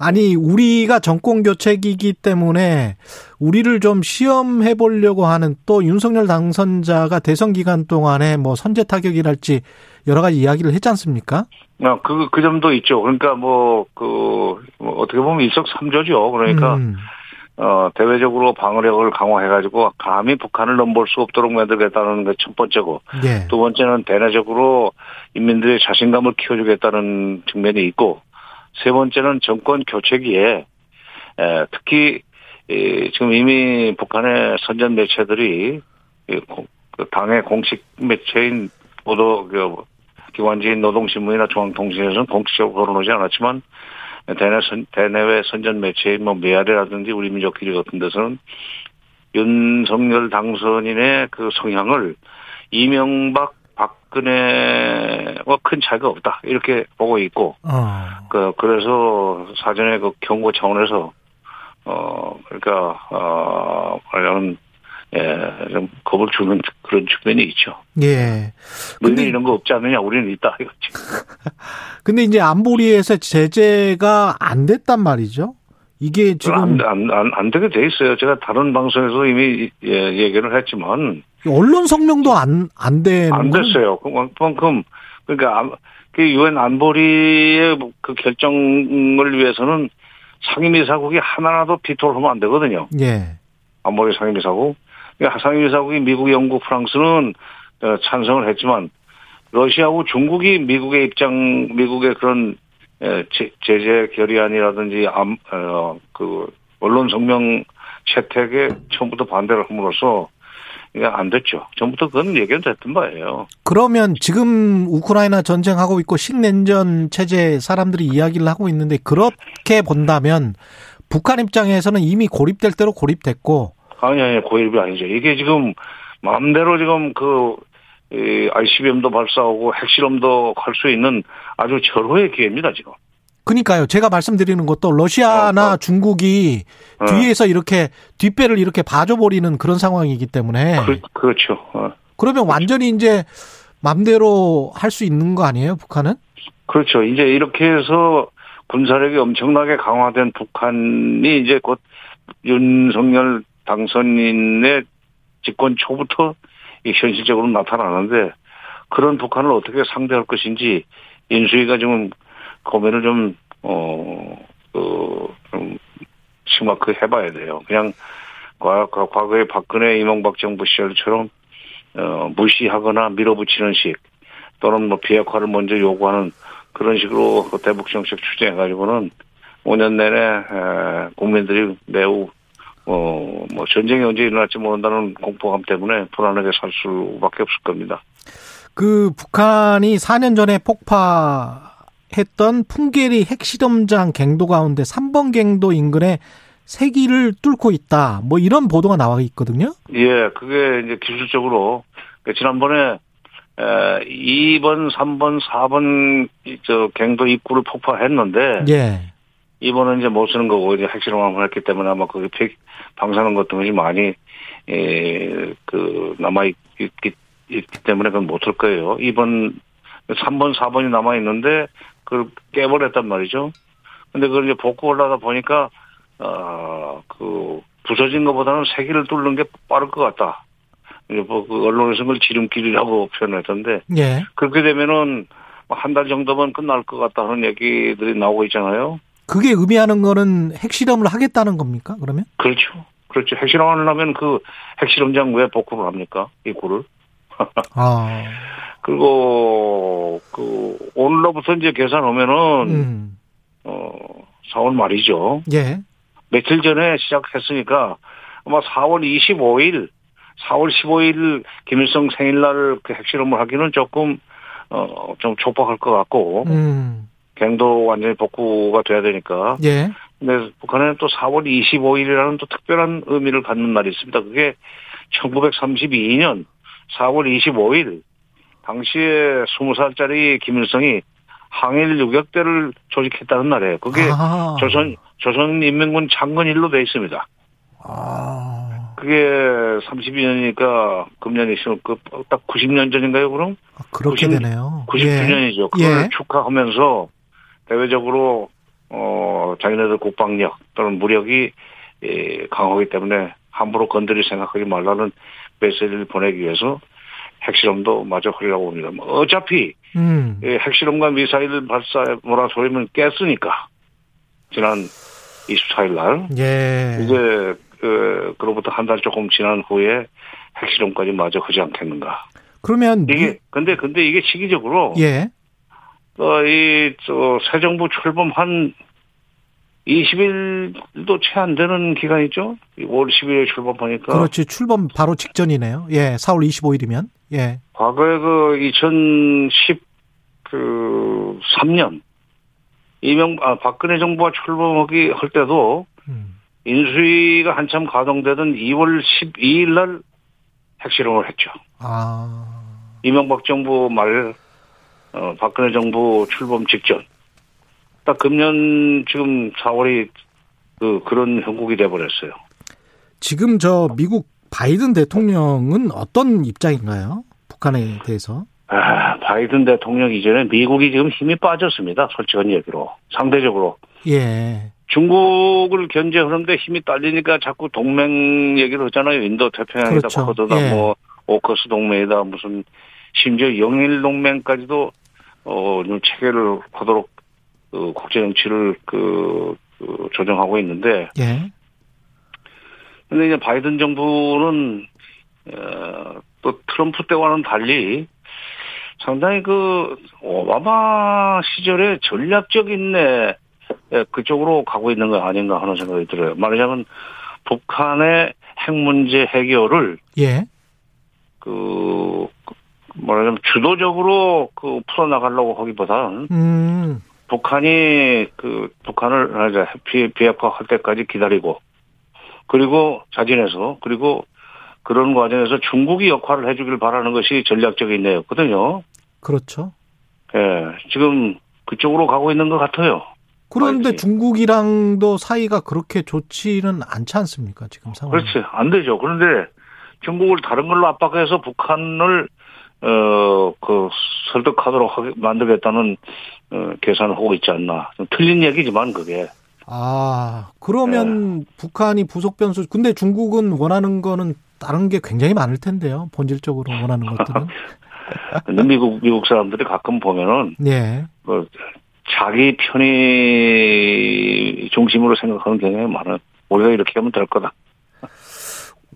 아니, 우리가 정권 교체기이기 때문에 우리를 좀 시험해 보려고 하는 또 윤석열 당선자가 대선 기간 동안에 뭐 선제 타격이랄지 여러 가지 이야기를 했지 않습니까? 아, 그, 그 점도 있죠. 그러니까 뭐, 그, 뭐 어떻게 보면 일석삼조죠. 그러니까, 음. 어, 대외적으로 방어력을 강화해가지고 감히 북한을 넘볼 수 없도록 만들겠다는 게 첫 번째고, 예. 두 번째는 대내적으로 인민들의 자신감을 키워주겠다는 측면이 있고, 세 번째는 정권 교체기에, 에, 특히, 이, 지금 이미 북한의 선전 매체들이, 이, 그 당의 공식 매체인 보도, 그, 기관지인 노동신문이나 중앙통신에서는 공식적으로 거론하지 않았지만 대내 선, 대내외 선전 매체인 뭐 메아리라든지 우리 민족끼리 같은 데서는 윤석열 당선인의 그 성향을 이명박 박근혜와 큰 차이가 없다 이렇게 보고 있고 어. 그 그래서 사전에 그 경고 차원에서 어 그러니까 어 관련 예, 좀 겁을 주는 그런 측면이 있죠. 예. 근데 이런 거 없지 않느냐? 우리는 있다 이거지. 근데 이제 안보리에서 제재가 안 됐단 말이죠. 이게 지금 안, 안, 안, 안 되게 돼 있어요. 제가 다른 방송에서 이미 예, 얘기를 했지만 언론 성명도 안 안 되는 안 됐어요. 그만큼 그러니까 그 유엔 안보리의 그 결정을 위해서는 상임이사국이 하나라도 비토를 안 되거든요. 예. 안보리 상임이사국. 상임이사국이 미국, 영국, 프랑스는 어, 찬성을 했지만 러시아하고 중국이 미국의 입장, 미국의 그런 제재 결의안이라든지 어, 그 언론 성명 채택에 처음부터 반대를 함으로써 이게 안 됐죠. 전부터 그건 얘기는 됐던 바예요. 그러면 지금 우크라이나 전쟁하고 있고 신냉전 체제 사람들이 이야기를 하고 있는데 그렇게 본다면 북한 입장에서는 이미 고립될 대로 고립됐고 아니, 아니, 고일비 아니죠. 이게 지금 마음대로 지금 그, 이 ICBM도 발사하고 핵실험도 할 수 있는 아주 절호의 기회입니다, 지금. 그니까요. 제가 말씀드리는 것도 러시아나 어, 어. 중국이 어. 뒤에서 이렇게 뒷배를 이렇게 봐줘버리는 그런 상황이기 때문에. 그, 렇죠 어. 그러면 완전히 이제 맘대로 할 수 있는 거 아니에요, 북한은? 그렇죠. 이제 이렇게 해서 군사력이 엄청나게 강화된 북한이 이제 곧 윤석열 당선인의 집권 초부터 현실적으로 나타나는데 그런 북한을 어떻게 상대할 것인지 인수위가 지금 고민을 좀, 어, 그, 좀 심각하게 해봐야 돼요. 그냥 과거의 박근혜 이명박 정부 시절처럼 어, 무시하거나 밀어붙이는 식 또는 뭐 비핵화를 먼저 요구하는 그런 식으로 그 대북 정책 추진해가지고는 5년 내내 에, 국민들이 매우 어, 뭐 전쟁이 언제 일어날지 모른다는 공포감 때문에 불안하게 살 수밖에 없을 겁니다. 그 북한이 4년 전에 폭파했던 풍계리 핵실험장 갱도 가운데 3번 갱도 인근에 세기를 뚫고 있다. 뭐 이런 보도가 나와 있거든요. 예, 그게 이제 기술적으로 그 지난번에 에, 2번, 3번, 4번 저 갱도 입구를 폭파했는데 예. 이번은 이제 못 쓰는 거고 이제 핵실험을 했기 때문에 아마 거기 방사능 같은 것이 많이 에, 그 남아 있기, 있기 때문에 그건 못 쓸 거예요. 이번 3번, 4번이 남아 있는데 그걸 깨버렸단 말이죠. 근데 그걸 이제 복구를 하다 보니까 어, 그, 부서진 것보다는 세기를 뚫는 게 빠를 것 같다. 뭐, 그 언론에서 그걸 지름길이라고 표현했던데. 예. 그렇게 되면은 한 달 정도면 끝날 것 같다는 얘기들이 나오고 있잖아요. 그게 의미하는 거는 핵실험을 하겠다는 겁니까, 그러면? 그렇죠. 그렇죠. 핵실험을 하면 그 핵실험장 왜 복구를 합니까? 입구를. 아. 그리고, 그, 오늘로부터 이제 계산하면은, 음. 어, 4월 말이죠. 예. 며칠 전에 시작했으니까 아마 4월 25일, 4월 15일 김일성 생일날 그 핵실험을 하기는 조금 어좀 촉박할 것 같고 음. 갱도 완전히 복구가 돼야 되니까. 예. 근데 북한에는 또 4월 25일이라는 또 특별한 의미를 갖는 날이 있습니다. 그게 1932년 4월 25일 당시에 20살짜리 김일성이 항일 유격대를 조직했다는 날이에요. 그게 아. 조선 조선인민군 장건일로 돼 있습니다. 아. 그게 32년이니까 금년이 있으면 그딱 90년 전인가요, 그럼? 아, 그렇게 90, 되네요. 99년이죠. 예. 그걸 예. 축하하면서 대외적으로 어 자기네들 국방력 또는 무력이 예, 강하기 때문에 함부로 건드릴 생각하지 말라는 메시지를 보내기 위해서 핵실험도 마저 하려고 합니다. 뭐 어차피 음. 예, 핵실험과 미사일 발사 모라토리엄은 깼으니까 지난 24일 날 예. 이제 그 그로부터 한 달 조금 지난 후에 핵실험까지 마저 하지 않겠는가. 그러면 이게 근데 근데 이게 시기적으로 예. 어 이 저 새 정부 출범 한 20일도 채 안 되는 기간이죠. 5월 10일에 출범하니까. 그렇지. 출범 바로 직전이네요. 예. 4월 25일이면. 예. 과거에 그 2010, 그, 3년. 이명, 아, 박근혜 정부가 출범하기 할 때도 음. 인수위가 한참 가동되던 2월 12일 날 핵실험을 했죠. 아. 이명박 정부 말, 어, 박근혜 정부 출범 직전. 딱 금년 지금 4월이 그, 그런 형국이 돼버렸어요. 지금 저 미국 바이든 대통령은 어떤 입장인가요? 북한에 대해서? 아, 바이든 대통령 이전에 미국이 지금 힘이 빠졌습니다. 솔직한 얘기로. 상대적으로. 예. 중국을 견제하는데 힘이 딸리니까 자꾸 동맹 얘기를 하잖아요. 인도 태평양이다, 그렇죠. 쿼드다, 예. 뭐, 오커스 동맹이다, 무슨, 심지어 영일 동맹까지도, 어, 체계를 하도록, 그, 국제 정치를 그, 그, 조정하고 있는데. 예. 근데 이제 바이든 정부는, 어, 또 트럼프 때와는 달리, 상당히 그 오바마 시절에 전략적인 내 예, 그쪽으로 가고 있는 거 아닌가 하는 생각이 들어요. 말하자면 북한의 핵 문제 해결을 예. 그 말하자면 주도적으로 그 풀어나가려고 하기보다는 음. 북한이 그 북한을 비, 비핵화할 때까지 기다리고 그리고 자진해서 그리고 그런 과정에서 중국이 역할을 해주길 바라는 것이 전략적인 내였거든요. 그렇죠. 예, 지금 그쪽으로 가고 있는 것 같아요. 그런데 알지. 중국이랑도 사이가 그렇게 좋지는 않지 않습니까? 지금 상황. 그렇지. 안 되죠. 그런데 중국을 다른 걸로 압박해서 북한을 어, 그, 설득하도록 하게 만들겠다는, 어, 계산을 하고 있지 않나. 좀 틀린 얘기지만, 그게. 아, 그러면 네. 북한이 부속 변수, 근데 중국은 원하는 거는 다른 게 굉장히 많을 텐데요. 본질적으로 원하는 것들은. 근데 미국 미국 사람들이 가끔 보면은 예. 뭐 자기 편의 중심으로 생각하는 경향이 많아요. 우리가 이렇게 하면 될 거다.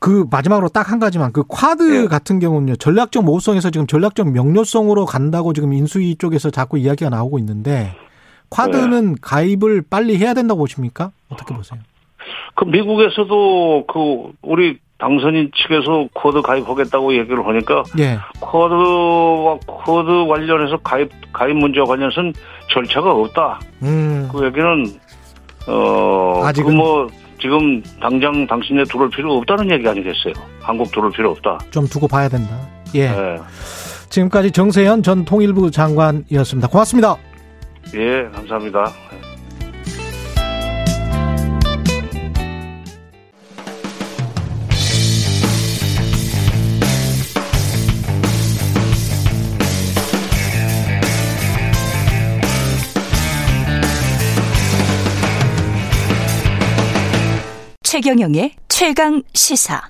그 마지막으로 딱 한 가지만 그 쿼드 예. 같은 경우는요 전략적 모호성에서 지금 전략적 명료성으로 간다고 지금 인수위 쪽에서 자꾸 이야기가 나오고 있는데 쿼드는 예. 가입을 빨리 해야 된다고 보십니까? 어떻게 보세요? 그 미국에서도 그 우리 당선인 측에서 쿼드 가입하겠다고 얘기를 하니까 예. 쿼드와 쿼드 관련해서 가입 가입 문제와 관련해서는 절차가 없다. 음. 그 얘기는 어 아직은 뭐 지금 당장 당신네 들어올 필요 없다는 얘기 아니겠어요? 한국 들어올 필요 없다. 좀 두고 봐야 된다. 예. 네. 지금까지 정세현 전 통일부 장관이었습니다. 고맙습니다. 예, 감사합니다. 최경영의 최강 시사.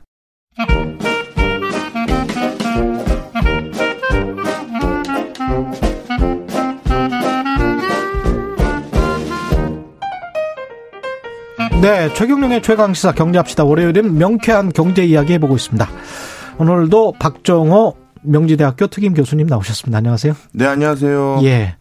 네, 최경영의 최강 시사 경제합시다. 월요일은 명쾌한 경제 이야기 해보고 있습니다. 오늘도 박정호 명지대학교 특임 교수님 나오셨습니다. 안녕하세요. 네, 안녕하세요. 예.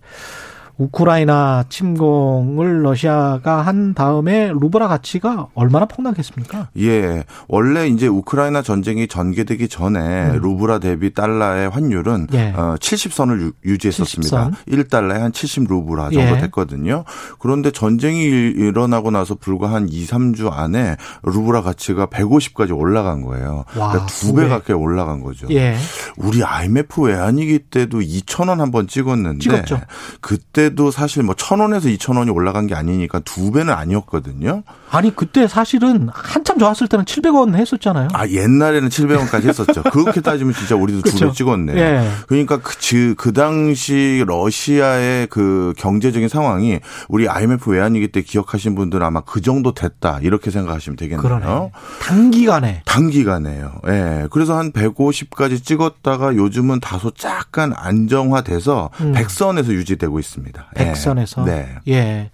우크라이나 침공을 러시아가 한 다음에 루브라 가치가 얼마나 폭락했습니까? 예. 원래 이제 우크라이나 전쟁이 전개되기 전에 음. 루브라 대비 달러의 환율은 예. 어, 70선을 유 지했었습니다. 70선. 1달러에 한 70루브라 정도 예. 됐거든요. 그런데 전쟁이 일어나고 나서 불과 한 2, 3주 안에 루브라 가치가 150까지 올라간 거예요. 와, 그러니까 두배 가까이 올라간 거죠. 예. 우리 IMF 외환위기 때도 2,000원 한 번 찍었는데 찍었죠. 그때 그때도 사실 뭐 천 원에서 이천 원이 올라간 게 아니니까 두 배는 아니었거든요. 아니 그때 사실은 한참 좋았을 때는 700원 했었잖아요. 아 옛날에는 700원까지 했었죠. 그렇게 따지면 진짜 우리도 두 배 찍었네. 예. 그러니까 그, 그 당시 러시아의 그 경제적인 상황이 우리 IMF 외환위기 때 기억하신 분들은 아마 그 정도 됐다 이렇게 생각하시면 되겠네요. 그러네. 단기간에. 단기간에요. 예. 그래서 한 150까지 찍었다가 요즘은 다소 약간 안정화돼서 음. 100선에서 유지되고 있습니다. 있습니다. 백선에서. 네. 예.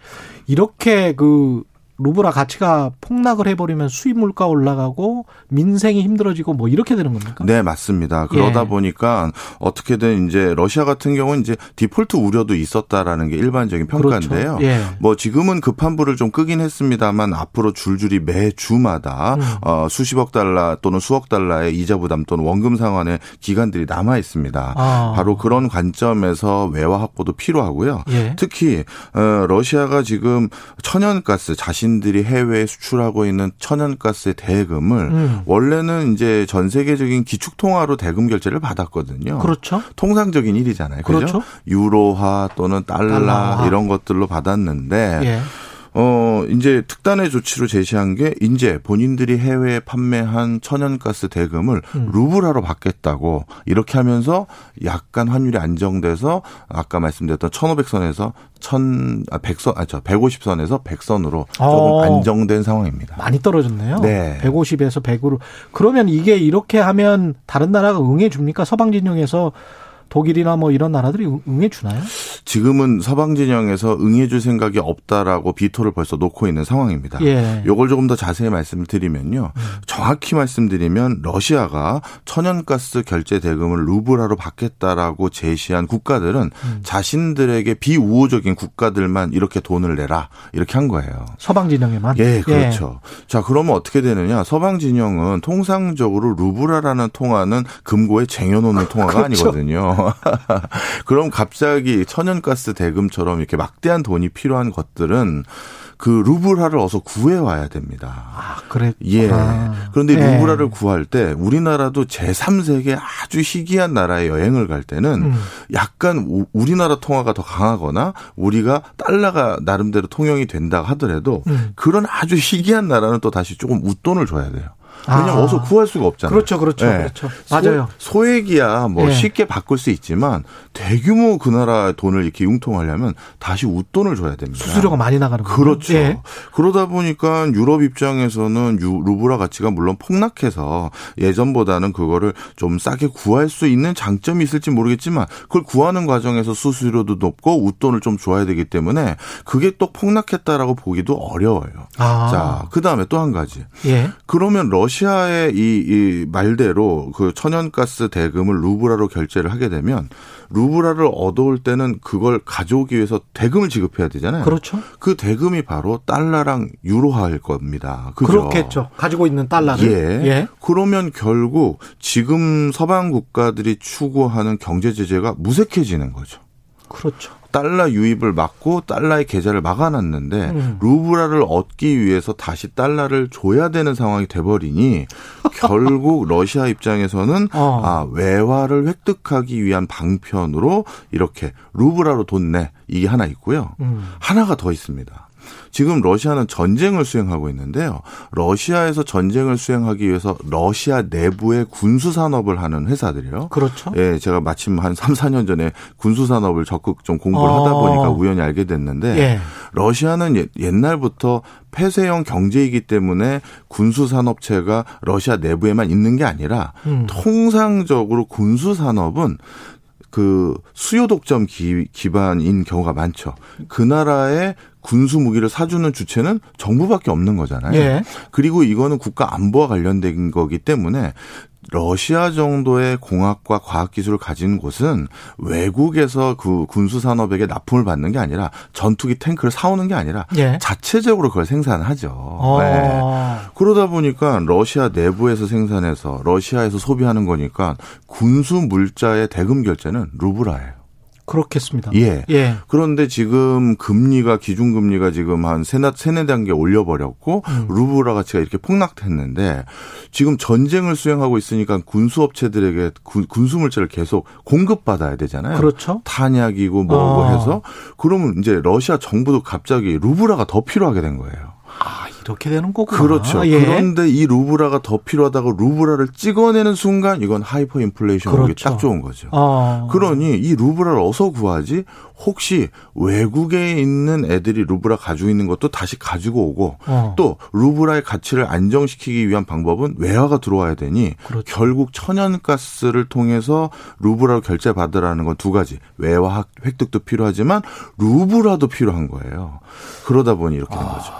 이렇게 그 루브라 가치가 폭락을 해버리면 수입 물가 올라가고 민생이 힘들어지고 뭐 이렇게 되는 겁니까? 네, 맞습니다. 그러다 예. 보니까 어떻게든 이제 러시아 같은 경우는 이제 디폴트 우려도 있었다라는 게 일반적인 평가인데요. 그렇죠. 예. 뭐 지금은 급한 불을 좀 끄긴 했습니다만 앞으로 줄줄이 매 주마다 음. 어, 수십억 달러 또는 수억 달러의 이자 부담 또는 원금 상환의 기간들이 남아 있습니다. 아. 바로 그런 관점에서 외화 확보도 필요하고요. 예. 특히 어, 러시아가 지금 천연가스 자신 자신들이 해외에 수출하고 있는 천연가스의 대금을 음. 원래는 이제 전 세계적인 기축통화로 대금 결제를 받았거든요. 그렇죠. 통상적인 일이잖아요. 그죠? 그렇죠. 유로화 또는 달러 달러화. 이런 것들로 받았는데 예. 어, 이제 특단의 조치로 제시한 게 이제 본인들이 해외에 판매한 천연가스 대금을 음. 루블화로 받겠다고 이렇게 하면서 약간 환율이 안정돼서 아까 말씀드렸던 1,500선에서 1,000, 아, 100선, 아, 저 150선에서 100선으로 조금 어. 안정된 상황입니다. 많이 떨어졌네요. 네. 150에서 100으로. 그러면 이게 이렇게 하면 다른 나라가 응해 줍니까? 서방 진영에서 독일이나 뭐 이런 나라들이 응해 주나요? 지금은 서방 진영에서 응해 줄 생각이 없다라고 비토를 벌써 놓고 있는 상황입니다. 예. 요걸 조금 더 자세히 말씀을 드리면요. 음. 정확히 말씀드리면 러시아가 천연가스 결제 대금을 루브라로 받겠다라고 제시한 국가들은 음. 자신들에게 비우호적인 국가들만 이렇게 돈을 내라 이렇게 한 거예요. 서방 진영에만? 예, 그렇죠. 예. 자, 그러면 어떻게 되느냐? 서방 진영은 통상적으로 루브라라는 통화는 금고에 쟁여놓는 통화가 그렇죠. 아니거든요. 그럼 갑자기 천연가스 대금처럼 이렇게 막대한 돈이 필요한 것들은 그 루브라를 어서 구해 와야 됩니다. 아, 그래. 예. 그런데 네. 루브라를 구할 때 우리나라도 제3세계 아주 희귀한 나라에 여행을 갈 때는 음. 약간 우리나라 통화가 더 강하거나 우리가 달러가 나름대로 통용이 된다 하더라도 음. 그런 아주 희귀한 나라는 또 다시 조금 웃돈을 줘야 돼요. 왜냐면 아. 어서 구할 수가 없잖아요. 그렇죠, 그렇죠, 네. 그렇죠. 맞아요. 소, 액이야뭐 네. 쉽게 바꿀 수 있지만 대규모 그 나라 돈을 이렇게 융통하려면 다시 웃돈을 줘야 됩니다. 수수료가 많이 나가는 거죠. 그렇죠. 예. 그러다 보니까 유럽 입장에서는 유, 루브라 가치가 물론 폭락해서 예전보다는 그거를 좀 싸게 구할 수 있는 장점이 있을지 모르겠지만 그걸 구하는 과정에서 수수료도 높고 웃돈을 좀 줘야 되기 때문에 그게 또 폭락했다라고 보기도 어려워요. 아. 자, 그 다음에 또 한 가지. 예. 그러면 러 시아의 이, 이 말대로 그 천연가스 대금을 루브라로 결제를 하게 되면 루브라를 얻어올 때는 그걸 가져오기 위해서 대금을 지급해야 되잖아요. 그렇죠. 그 대금이 바로 달러랑 유로화일 겁니다. 그죠? 그렇겠죠. 가지고 있는 달러를. 예. 예. 그러면 결국 지금 서방 국가들이 추구하는 경제 제재가 무색해지는 거죠. 그렇죠. 달러 유입을 막고 달러의 계좌를 막아놨는데 음. 루브라를 얻기 위해서 다시 달러를 줘야 되는 상황이 돼버리니 결국 러시아 입장에서는 어. 아 외화를 획득하기 위한 방편으로 이렇게 루브라로 돈 내 이게 하나 있고요. 음. 하나가 더 있습니다. 지금 러시아는 전쟁을 수행하고 있는데요. 러시아에서 전쟁을 수행하기 위해서 러시아 내부의 군수 산업을 하는 회사들이요. 그렇죠. 예, 제가 마침 한 3, 4년 전에 군수 산업을 적극 좀 공부를 어. 하다 보니까 우연히 알게 됐는데 예. 러시아는 옛날부터 폐쇄형 경제이기 때문에 군수 산업체가 러시아 내부에만 있는 게 아니라 음. 통상적으로 군수 산업은 그 수요 독점 기, 기반인 경우가 많죠. 그 나라의 군수 무기를 사주는 주체는 정부밖에 없는 거잖아요. 예. 그리고 이거는 국가 안보와 관련된 거기 때문에 러시아 정도의 공학과 과학 기술을 가진 곳은 외국에서 그 군수 산업에게 납품을 받는 게 아니라 전투기 탱크를 사오는 게 아니라 예. 자체적으로 그걸 생산하죠. 어. 네. 그러다 보니까 러시아 내부에서 생산해서 러시아에서 소비하는 거니까 군수 물자의 대금 결제는 루브라예요. 그렇겠습니다. 예. 예. 그런데 지금 금리가 기준금리가 지금 한 세나 세네 단계 올려버렸고 음. 루브라 가치가 이렇게 폭락했는데 지금 전쟁을 수행하고 있으니까 군수업체들에게 군 수 물자를 계속 공급받아야 되잖아요. 그렇죠. 탄약이고 뭐고 아. 해서 그러면 이제 러시아 정부도 갑자기 루브라가 더 필요하게 된 거예요. 아, 이렇게 되는 거구나. 그렇죠. 예. 그런데 이 루블화가 더 필요하다고 루블화를 찍어내는 순간 이건 하이퍼 인플레이션 그렇죠. 딱 좋은 거죠. 아. 그러니 이 루블화를 어디서 구하지? 혹시 외국에 있는 애들이 루블화 가지고 있는 것도 다시 가지고 오고 어. 또 루블화의 가치를 안정시키기 위한 방법은 외화가 들어와야 되니 그렇죠. 결국 천연가스를 통해서 루블화로 결제 받으라는 건 두 가지 외화 획득도 필요하지만 루블화도 필요한 거예요. 그러다 보니 이렇게 된 거죠.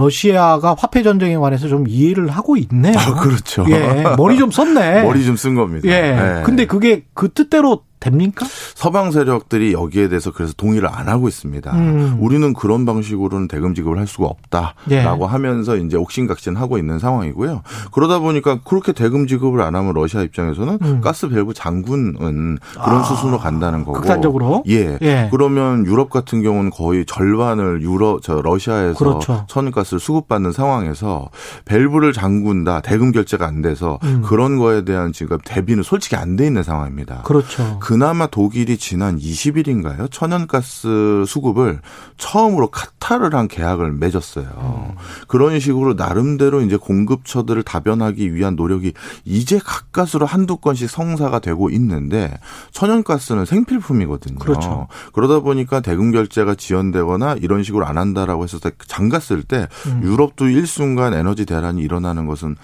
러시아가 화폐 전쟁에 관해서 좀 이해를 하고 있네요. 아, 그렇죠. 예, 머리 좀 썼네. 머리 좀 쓴 겁니다. 예. 네. 근데 그게 그 뜻대로 됩니까? 서방 세력들이 여기에 대해서 그래서 동의를 안 하고 있습니다. 음. 우리는 그런 방식으로는 대금 지급을 할 수가 없다라고 예. 하면서 이제 옥신각신하고 있는 상황이고요. 그러다 보니까 그렇게 대금 지급을 안 하면 러시아 입장에서는 음. 가스 밸브 장군은 그런 아. 수순으로 간다는 거고. 극단적으로? 예. 예. 그러면 유럽 같은 경우는 거의 절반을 유럽 저 러시아에서 그렇죠. 천연가스를 수급받는 상황에서 밸브를 잠군다 대금 결제가 안 돼서 음. 그런 거에 대한 지금 대비는 솔직히 안 돼 있는 상황입니다. 그렇죠. 그나마 독일이 지난 20일인가요? 천연가스 수급을 처음으로 카타르랑 계약을 맺었어요. 음. 그런 식으로 나름대로 이제 공급처들을 다변하기 위한 노력이 이제 가까스로 한두 건씩 성사가 되고 있는데 천연가스는 생필품이거든요. 그렇죠. 그러다 보니까 대금 결제가 지연되거나 이런 식으로 안 한다라고 때 장갔을 때 음. 유럽도 일순간 에너지 대란이 일어나는 것은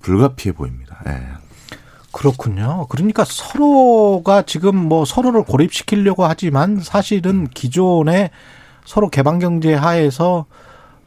불가피해 보입니다. 예. 그렇군요. 그러니까 서로가 지금 뭐 서로를 고립시키려고 하지만 사실은 기존에 서로 개방 경제 하에서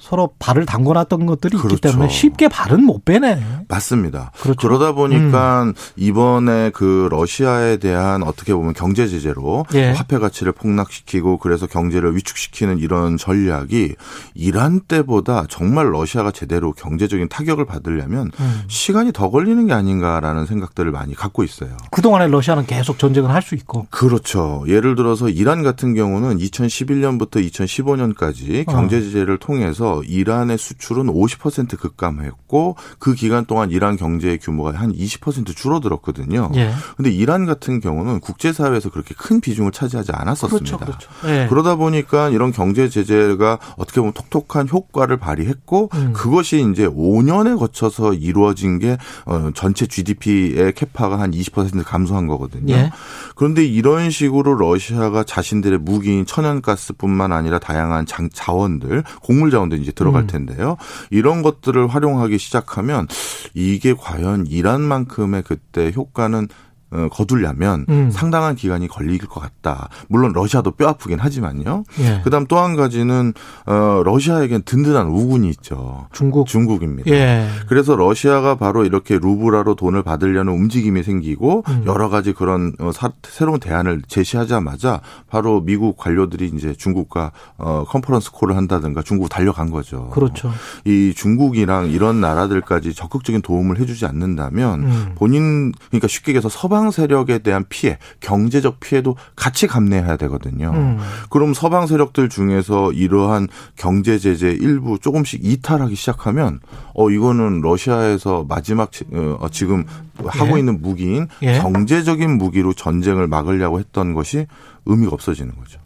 서로 발을 담궈놨던 것들이 그렇죠. 있기 때문에 쉽게 발은 못 빼네. 맞습니다. 그렇죠. 그러다 보니까 음. 이번에 그 러시아에 대한 어떻게 보면 경제 제재로 예. 화폐 가치를 폭락시키고 그래서 경제를 위축시키는 이런 전략이 이란 때보다 정말 러시아가 제대로 경제적인 타격을 받으려면 음. 시간이 더 걸리는 게 아닌가라는 생각들을 많이 갖고 있어요. 그동안에 러시아는 계속 전쟁을 할 수 있고. 그렇죠. 예를 들어서 이란 같은 경우는 2011년부터 2015년까지 경제 제재를 통해서 이란의 수출은 50% 급감했고 그 기간 동안 이란 경제의 규모가 한 20% 줄어들었거든요. 예. 근데 이란 같은 경우는 국제 사회에서 그렇게 큰 비중을 차지하지 않았었습니다. 그렇죠, 그렇죠. 예. 그러다 보니까 이런 경제 제재가 어떻게 보면 톡톡한 효과를 발휘했고 음. 그것이 이제 5년에 거쳐서 이루어진 게 어, 전체 GDP의 캐파가 한 20% 감소한 거거든요. 예. 그런데 이런 식으로 러시아가 자신들의 무기인 천연가스뿐만 아니라 다양한 장, 자원들, 곡물 자원들 이제 들어갈 음. 텐데요. 이런 것들을 활용하기 시작하면 이게 과연 이란만큼의 그때 효과는 어, 거둘려면 음. 상당한 기간이 걸릴 것 같다. 물론 러시아도 뼈 아프긴 하지만요. 예. 그다음 또 한 가지는 어 러시아에겐 든든한 우군이 있죠. 중국 중국입니다. 예. 그래서 러시아가 바로 이렇게 루브라로 돈을 받으려는 움직임이 생기고 음. 여러 가지 그런 어, 사, 새로운 대안을 제시하자마자 바로 미국 관료들이 이제 중국과 어 컨퍼런스 콜을 한다든가 중국 달려간 거죠. 그렇죠. 이 중국이랑 이런 나라들까지 적극적인 도움을 해주지 않는다면 음. 본인 그러니까 쉽게 얘기해서 서방 서방 세력에 대한 피해, 경제적 피해도 같이 감내해야 되거든요. 음. 그럼 서방 세력들 중에서 이러한 경제 제재 일부 조금씩 이탈하기 시작하면 어 이거는 러시아에서 마지막 어, 지금 하고 예. 있는 무기인 예. 경제적인 무기로 전쟁을 막으려고 했던 것이 의미가 없어지는 거죠.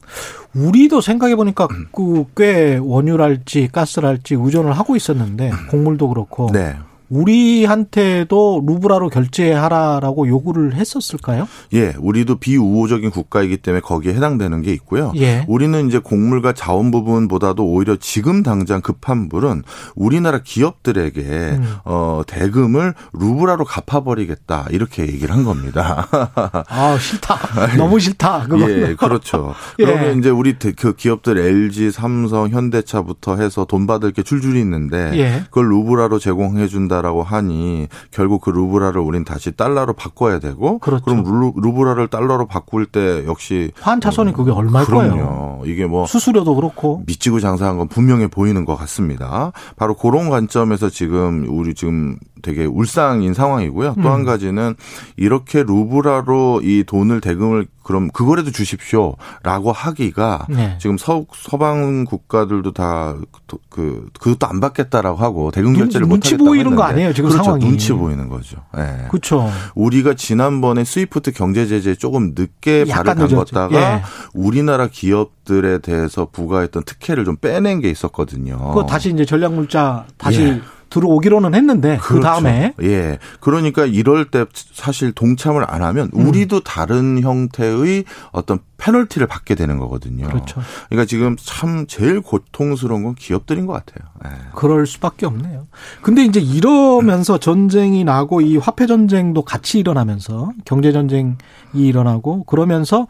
우리도 생각해 보니까 그꽤 원유랄지 가스랄지 의존을 하고 있었는데 곡물도 그렇고 네. 우리한테도 루브라로 결제하라라고 요구를 했었을까요? 예, 우리도 비우호적인 국가이기 때문에 거기에 해당되는 게 있고요. 예. 우리는 이제 곡물과 자원 부분보다도 오히려 지금 당장 급한 불은 우리나라 기업들에게 음. 어 대금을 루브라로 갚아버리겠다 이렇게 얘기를 한 겁니다. 아 싫다, 너무 싫다. 그거 예, 그렇죠. 예. 그러면 이제 우리 그 기업들 LG, 삼성, 현대차부터 해서 돈 받을 게 줄줄이 있는데 예. 그걸 루브라로 제공해 준다. 된다라고 하니 결국 그 루브라를 우린 다시 달러로 바꿔야 되고 그렇죠. 그럼 루, 브라를 달러로 바꿀 때 역시 환 차선이 그게 얼마일 그럼요. 거예요. 이게 뭐 수수료도 그렇고 미치고 장사한 건 분명해 보이는 것 같습니다. 바로 그런 관점에서 지금 우리 지금 되게 울상인 상황이고요. 또한 음. 가지는 이렇게 루브라로 이 돈을 대금을 그럼 그거라도 주십시오라고 하기가 네. 지금 서, 서방 국가들도 다그 그것도 안 받겠다라고 하고 대금 결제를 못 하겠다고 보이는 거 아니에요 지금 그렇죠. 상황이 눈치 보이는 거죠. 네. 그렇죠. 우리가 지난번에 스위프트 경제 제재 조금 늦게 발을 담궜다가 예. 우리나라 기업들에 대해서 부과했던 특혜를 좀 빼낸 게 있었거든요. 그 다시 이제 전략물자 다시 예. 들어오기로는 했는데 그 그렇죠. 그 다음에 예 그러니까 이럴 때 사실 동참을 안 하면 음. 우리도 음. 다른 형태의 어떤 페널티를 받게 되는 거거든요. 그렇죠. 그러니까 지금 참 제일 고통스러운 건 기업들인 것 같아요. 예. 그럴 수밖에 없네요. 근데 이제 이러면서 전쟁이 나고 이 화폐 전쟁도 같이 일어나면서 경제 전쟁이 일어나고 그러면서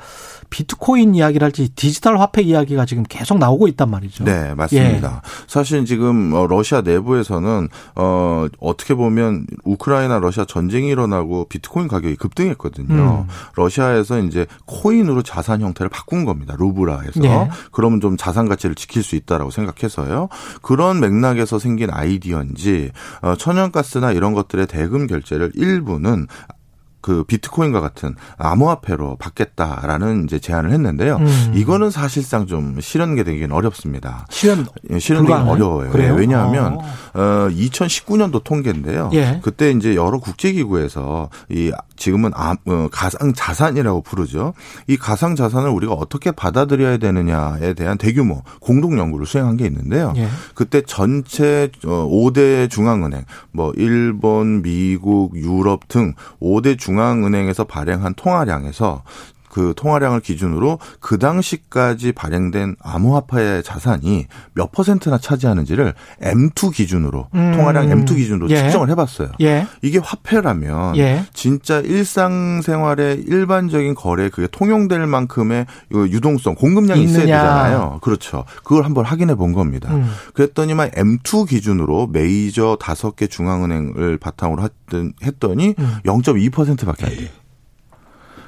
비트코인 이야기를 할지 디지털 화폐 이야기가 지금 계속 나오고 있단 말이죠. 네, 맞습니다. 예. 사실 지금 어, 러시아 내부에서는 어 어떻게 보면 우크라이나 러시아 전쟁이 일어나고 비트코인 가격이 급등했거든요. 음. 러시아에서 이제 코인으로 자산 형태를 바꾼 겁니다. 루브라에서. 예. 그러면 좀 자산 가치를 지킬 수 있다라고 생각해서요. 그런 맥락에서 생긴 아이디어인지 어 천연가스나 이런 것들의 대금 결제를 일부는 그 비트코인과 같은 암호화폐로 받겠다라는 이제 제안을 했는데요. 음. 이거는 사실상 좀 실현게 되기는 어렵습니다. 실현 예, 실현되기 어려워요. 그래요? 왜냐하면 어. 어 2019년도 통계인데요. 예. 그때 이제 여러 국제기구에서 이 지금은 아, 어, 가상 자산이라고 부르죠. 이 가상 자산을 우리가 어떻게 받아들여야 되느냐에 대한 대규모 공동 연구를 수행한 게 있는데요. 예. 그때 전체 5대 어, 중앙은행, 뭐 일본, 미국, 유럽 등 5대 중앙 중앙은행에서 발행한 통화량에서 그 통화량을 기준으로 그 당시까지 발행된 암호화폐의 자산이 몇 퍼센트나 차지하는지를 M2 기준으로 음. 통화량 M2 기준으로 예. 측정을 해봤어요. 예. 이게 화폐라면 예. 진짜 일상생활의 일반적인 거래 그게 통용될 만큼의 유동성 공급량이 있느냐. 있어야 되잖아요. 그렇죠. 그걸 한번 확인해 본 겁니다. 음. 그랬더니만 M2 기준으로 메이저 다섯 개 중앙은행을 바탕으로 했더니 음. 0.2%밖에 안 돼요.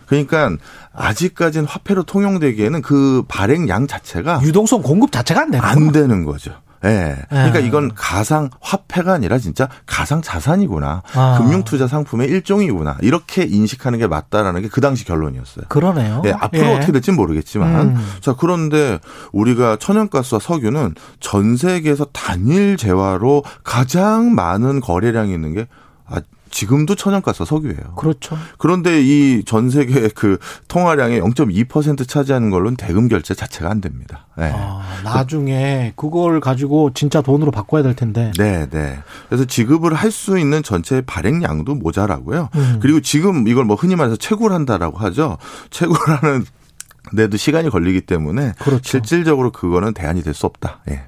그러니까 아직까지는 화폐로 통용되기에는 그 발행량 자체가 유동성 공급 자체가 안 되는 안 되는 거죠. 예. 그러니까 예. 이건 가상 화폐가 아니라 진짜 가상 자산이구나. 아. 금융 투자 상품의 일종이구나. 이렇게 인식하는 게 맞다라는 게 그 당시 결론이었어요. 그러네요. 예, 앞으로 예. 어떻게 될지 모르겠지만 음. 자, 그런데 우리가 천연가스와 석유는 전 세계에서 단일 재화로 가장 많은 거래량이 있는 게 아, 지금도 천연가스 석유예요. 그렇죠. 그런데 이 전 세계 그 통화량의 0.2% 차지하는 걸로는 대금 결제 자체가 안 됩니다. 네. 아, 나중에 그걸 가지고 진짜 돈으로 바꿔야 될 텐데. 네, 네. 그래서 지급을 할 수 있는 전체 발행량도 모자라고요. 음. 그리고 지금 이걸 뭐 흔히 말해서 채굴한다라고 하죠. 채굴하는 데도 시간이 걸리기 때문에 그렇죠. 실질적으로 그거는 대안이 될 수 없다. 예.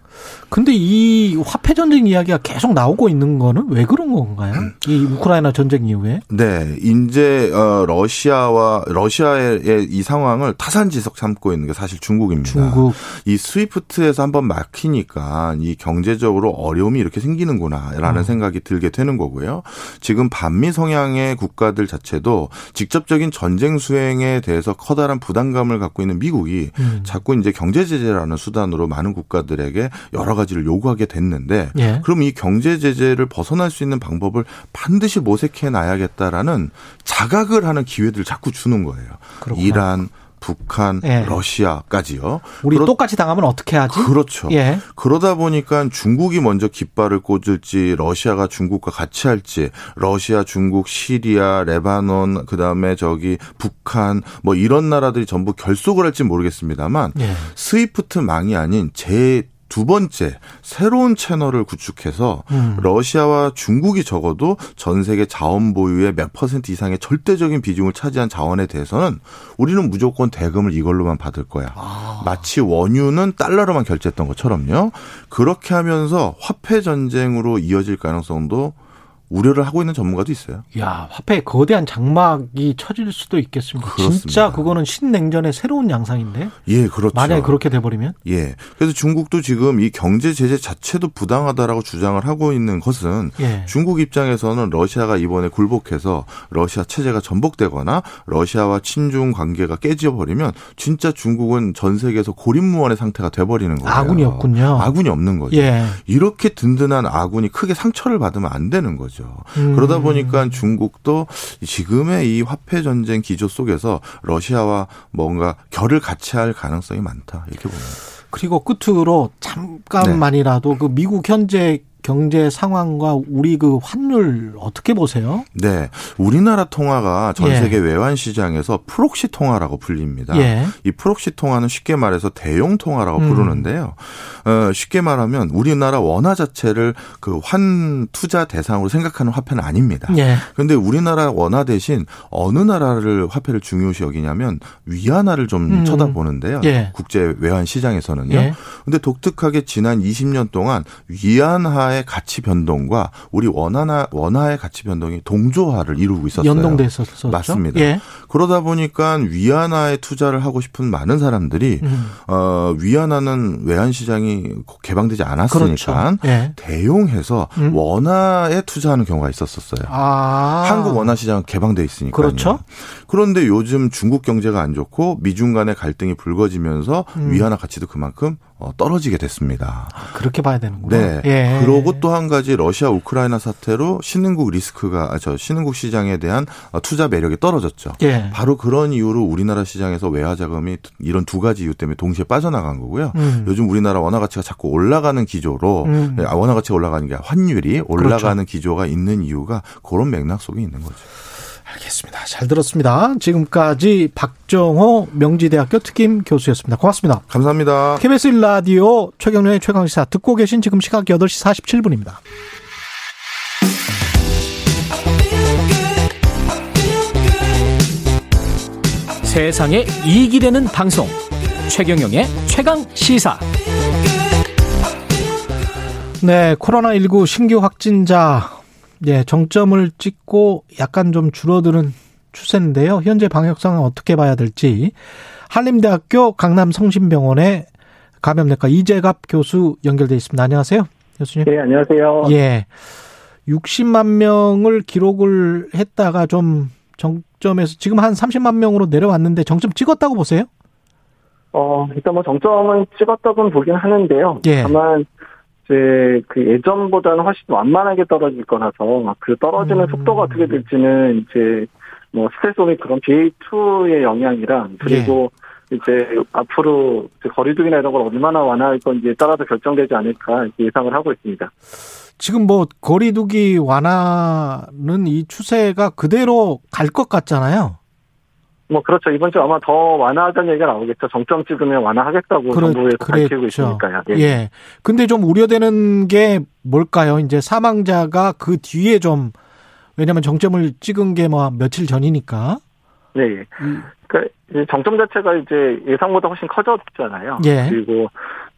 근데 이 화폐 전쟁 이야기가 계속 나오고 있는 거는 왜 그런 건가요? 이 우크라이나 전쟁 이후에? 네, 이제 어 러시아와 러시아의 이 상황을 타산지석 삼고 있는 게 사실 중국입니다. 중국. 이 스위프트에서 한번 막히니까 이 경제적으로 어려움이 이렇게 생기는구나라는 어. 생각이 들게 되는 거고요. 지금 반미 성향의 국가들 자체도 직접적인 전쟁 수행에 대해서 커다란 부담감을 갖고 있는 미국이 음. 자꾸 이제 경제 제재라는 수단으로 많은 국가들에게 여러 가지를 요구하게 됐는데 예. 그럼 이 경제 제재를 벗어날 수 있는 방법을 반드시 모색해 놔야겠다라는 자각을 하는 기회들을 자꾸 주는 거예요. 그렇구나. 이란 북한, 예. 러시아까지요. 우리 그러, 똑같이 당하면 어떻게 하지? 그렇죠. 예. 그러다 보니까 중국이 먼저 깃발을 꽂을지, 러시아가 중국과 같이 할지, 러시아, 중국, 시리아, 레바논, 그 다음에 저기 북한, 뭐 이런 나라들이 전부 결속을 할지 모르겠습니다만, 예. 스위프트 망이 아닌 제 두 번째 새로운 채널을 구축해서 음. 러시아와 중국이 적어도 전 세계 자원 보유의 몇 퍼센트 이상의 절대적인 비중을 차지한 자원에 대해서는 우리는 무조건 대금을 이걸로만 받을 거야. 아. 마치 원유는 달러로만 결제했던 것처럼요. 그렇게 하면서 화폐 전쟁으로 이어질 가능성도 우려를 하고 있는 전문가도 있어요. 야, 화폐에 거대한 장막이 쳐질 수도 있겠습니다. 그렇습니다. 진짜 그거는 신냉전의 새로운 양상인데. 예, 그렇죠. 만약에 그렇게 돼 버리면? 예. 그래서 중국도 지금 이 경제 제재 자체도 부당하다라고 주장을 하고 있는 것은 예. 중국 입장에서는 러시아가 이번에 굴복해서 러시아 체제가 전복되거나 러시아와 친중 관계가 깨져 버리면 진짜 중국은 전 세계에서 고립무원의 상태가 돼 버리는 거예요. 아군이 없군요. 아군이 없는 거죠. 예. 이렇게 든든한 아군이 크게 상처를 받으면 안 되는 거죠. 거죠. 음. 그러다 보니까 중국도 지금의 이 화폐 전쟁 기조 속에서 러시아와 뭔가 결을 같이 할 가능성이 많다 이렇게 봅니다. 그리고 끝으로 잠깐만이라도 네. 그 미국 현재 경제 상황과 우리 그 환율 어떻게 보세요? 네. 우리나라 통화가 전 예. 세계 예. 외환 시장에서 proxy 통화라고 불립니다. 예. 이 proxy 통화는 쉽게 말해서 대용 통화라고 음. 부르는데요. 어, 쉽게 말하면 우리나라 원화 자체를 그 환 투자 대상으로 생각하는 화폐는 아닙니다. 예. 그런데 우리나라 원화 대신 어느 나라를 화폐를 중요시 여기냐면 위안화를 좀 음. 쳐다보는데요. 예. 국제 외환 시장에서는요. 예. 근데 독특하게 지난 20년 동안 위안화 원화의 가치 변동과 우리 원화나 원화의 가치 변동이 동조화를 이루고 있었어요. 연동돼 있었죠. 맞습니다. 예. 그러다 보니까 위안화에 투자를 하고 싶은 많은 사람들이 음. 어 위안화는 외환 시장이 개방되지 않았으니까 그렇죠. 예. 대용해서 음. 원화에 투자하는 경우가 있었었어요. 아. 한국 원화 시장 개방돼 있으니까. 그렇죠. 그런데 요즘 중국 경제가 안 좋고 미중 간의 갈등이 불거지면서 음. 위안화 가치도 그만큼 어, 떨어지게 됐습니다. 아, 그렇게 봐야 되는구나. 네. 예. 그러고 또 한 가지 러시아 우크라이나 사태로 신흥국 리스크가 아, 저 신흥국 시장에 대한 어, 투자 매력이 떨어졌죠. 예. 바로 그런 이유로 우리나라 시장에서 외화 자금이 이런 두 가지 이유 때문에 동시에 빠져나간 거고요. 음. 요즘 우리나라 원화 가치가 자꾸 올라가는 기조로 음. 예, 아, 원화 가치가 올라가는 게 환율이 올라가는 그렇죠. 기조가 있는 이유가 그런 맥락 속에 있는 거죠. 알겠습니다. 잘 들었습니다. 지금까지 박정호 명지대학교 특임 교수였습니다. 고맙습니다. 감사합니다. KBS 라디오 최경련의 최강시사 듣고 계신 지금 시각 8시 47분입니다. 세상에 이익이 되는 방송 최경영의 최강 시사. 네, 코로나19 신규 확진자 예, 정점을 찍고 약간 좀 줄어드는 추세인데요. 현재 방역 상황 어떻게 봐야 될지 한림대학교 강남 성심병원의 감염내과 이재갑 교수 연결돼 있습니다. 안녕하세요, 교수님. 네, 안녕하세요. 예, 60만 명을 기록을 했다가 좀 정점에서 지금 한 30만 명으로 내려왔는데 정점 찍었다고 보세요? 어, 일단 뭐 정점은 찍었다고는 보긴 하는데요. 예. 다만 이제 그 예전보다는 훨씬 완만하게 떨어질 거라서 그 떨어지는 음. 속도가 어떻게 될지는 이제 뭐 스텔스 오미크론 BA2의 영향이랑 그리고 예. 이제 앞으로 이제 거리두기나 이런 걸 얼마나 완화할 건지에 따라서 결정되지 않을까 예상을 하고 있습니다. 지금 뭐 거리두기 완화는 이 추세가 그대로 갈 것 같잖아요. 뭐 그렇죠. 이번 주 아마 더 완화하자는 얘기가 나오겠죠. 정점 찍으면 완화하겠다고 그렇, 정부에서 그랬죠. 밝히고 있으니까요. 예. 예. 근데 좀 우려되는 게 뭘까요? 이제 사망자가 그 뒤에 좀 왜냐하면 정점을 찍은 게 뭐 며칠 전이니까. 네. 음. 그러니까 정점 자체가 이제 예상보다 훨씬 커졌잖아요. 예. 그리고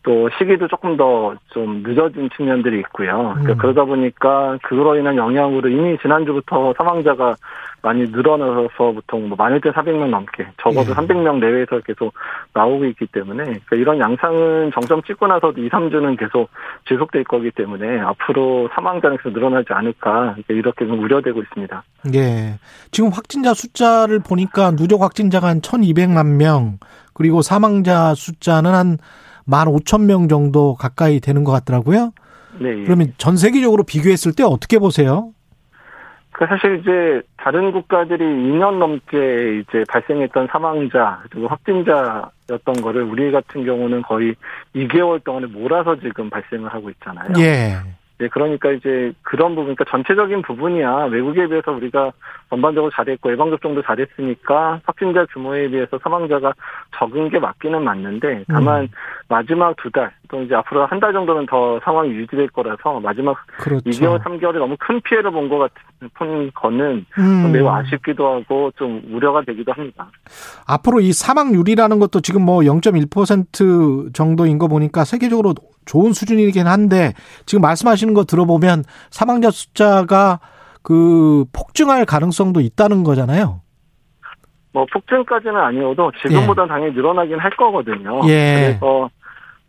또 시기도 조금 더 좀 늦어진 측면들이 있고요. 그러니까 음. 그러다 보니까 그로 인한 영향으로 이미 지난주부터 사망자가 많이 늘어나서 보통 뭐 만일대 400명 넘게 적어도 예. 300명 내외에서 계속 나오고 있기 때문에 그러니까 이런 양상은 정점 찍고 나서도 2, 3주는 계속 지속될 거기 때문에 앞으로 사망자는 계속 늘어나지 않을까 이렇게 좀 우려되고 있습니다. 예. 지금 확진자 숫자를 보니까 누적 확진자가 한 1,200만 명 그리고 사망자 숫자는 한 15,000명 정도 가까이 되는 것 같더라고요. 네. 예. 그러면 전 세계적으로 비교했을 때 어떻게 보세요? 그 사실 이제 다른 국가들이 2년 넘게 이제 발생했던 사망자 그리고 확진자였던 거를 우리 같은 경우는 거의 2개월 동안에 몰아서 지금 발생을 하고 있잖아요. 예. 네, 그러니까 이제 그런 부분, 그러니까 전체적인 부분이야 외국에 비해서 우리가 전반적으로 잘했고 예방 접종도 잘했으니까 확진자 규모에 비해서 사망자가 적은 게 맞기는 맞는데 다만 음. 마지막 두 달 또 이제 앞으로 한 달 정도는 더 상황이 유지될 거라서 마지막 그렇죠. 2개월, 3개월에 너무 큰 피해를 본 것 같은 거는 음. 매우 아쉽기도 하고 좀 우려가 되기도 합니다. 앞으로 이 사망률이라는 것도 지금 뭐 0.1% 정도인 거 보니까 세계적으로 좋은 수준이긴 한데 지금 말씀하시는 거 들어보면 사망자 숫자가 그 폭증할 가능성도 있다는 거잖아요. 뭐 폭증까지는 아니어도 지금보다 예. 당연히 늘어나긴 할 거거든요. 예. 그래서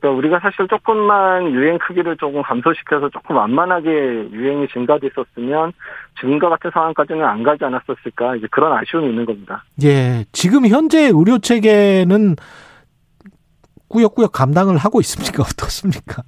그러니까 우리가 사실 조금만 유행 크기를 조금 감소시켜서 조금 완만하게 유행이 증가됐었으면 지금과 같은 상황까지는 안 가지 않았었을까 이제 그런 아쉬움이 있는 겁니다. 예. 지금 현재 의료 체계는 꾸역꾸역 감당을 하고 있습니까? 어떻습니까?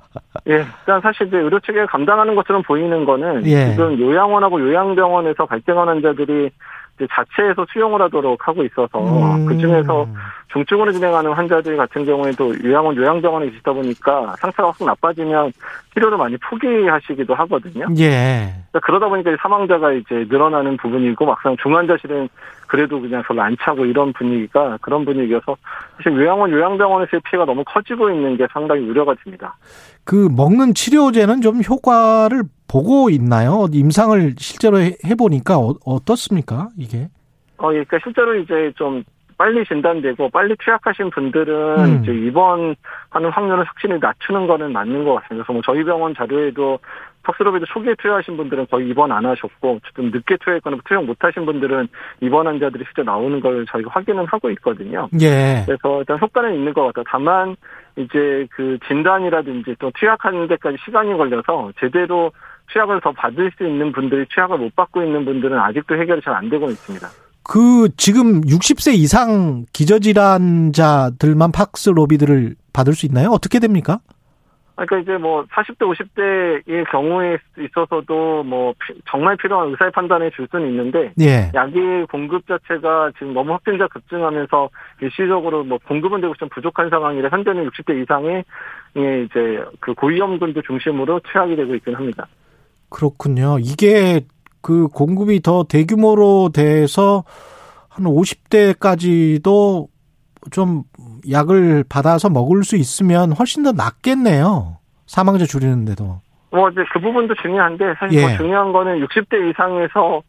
예, 일단 사실 이제 의료 체계가 감당하는 것처럼 보이는 거는 예. 지금 요양원하고 요양병원에서 발생하는 환자들이 이제 자체에서 수용을 하도록 하고 있어서 음. 그 중에서 중증으로 진행하는 환자들 같은 경우에도 요양원 요양병원에 계시다 보니까 상태가 확 나빠지면 치료를 많이 포기하시기도 하거든요. 예. 그러니까 그러다 보니까 사망자가 이제 늘어나는 부분이고 막상 중환자실은 그래도 그냥 별로 안 차고 이런 분위기가 그런 분위기여서 사실 요양원 요양병원에서의 피해가 너무 커지고 있는 게 상당히 우려가 됩니다. 그 먹는 치료제는 좀 효과를 보고 있나요? 임상을 실제로 해보니까 어, 떻습니까 이게? 어, 예, 그러니까 실제로 이제 좀 빨리 진단되고 빨리 투약하신 분들은 음. 이제 입원하는 확률을 확실히 낮추는 거는 맞는 것 같습니다. 그래서 뭐 저희 병원 자료에도 턱스로비드 초기에 투여하신 분들은 거의 입원 안 하셨고 좀 늦게 투여했거나 투여 못하신 분들은 입원 환자들이 실제 나오는 걸 저희가 확인은 하고 있거든요. 예. 그래서 일단 효과는 있는 것 같아요. 다만 이제 그 진단이라든지 또 투약하는 데까지 시간이 걸려서 제대로 취약을 더 받을 수 있는 분들이 취약을 못 받고 있는 분들은 아직도 해결이 잘 안 되고 있습니다. 그 지금 60세 이상 기저질환자들만 팍스 로비드를 받을 수 있나요? 어떻게 됩니까? 그러니까 이제 뭐 40대, 50대의 경우에 있어서도 뭐 정말 필요한 의사의 판단에 줄 수는 있는데 예. 약의 공급 자체가 지금 너무 확진자 급증하면서 일시적으로 뭐 공급은 되고 좀 부족한 상황이라 현재는 60대 이상의 이제 그 고위험군들 중심으로 취약이 되고 있긴 합니다. 그렇군요. 이게 그 공급이 더 대규모로 돼서 한 50대까지도 좀 약을 받아서 먹을 수 있으면 훨씬 더 낫겠네요. 사망자 줄이는데도. 뭐 이제 그 부분도 중요한데 사실 예. 더 중요한 거는 60대 이상에서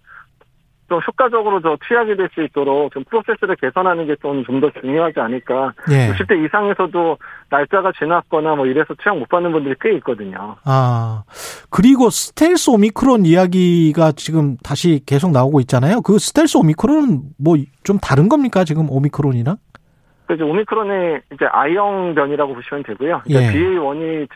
좀 효과적으로 더 투약이 될 수 있도록 좀 프로세스를 개선하는 게 좀 좀 더 중요하지 않을까. 예. 60대 이상에서도 날짜가 지났거나 뭐 이래서 투약 못 받는 분들이 꽤 있거든요. 아 그리고 스텔스 오미크론 이야기가 지금 다시 계속 나오고 있잖아요. 그 스텔스 오미크론은 뭐 좀 다른 겁니까 지금 오미크론이랑? 그래서 오미크론의 이제 아형 변이라고 보시면 되고요. 그러니까 예. BA1이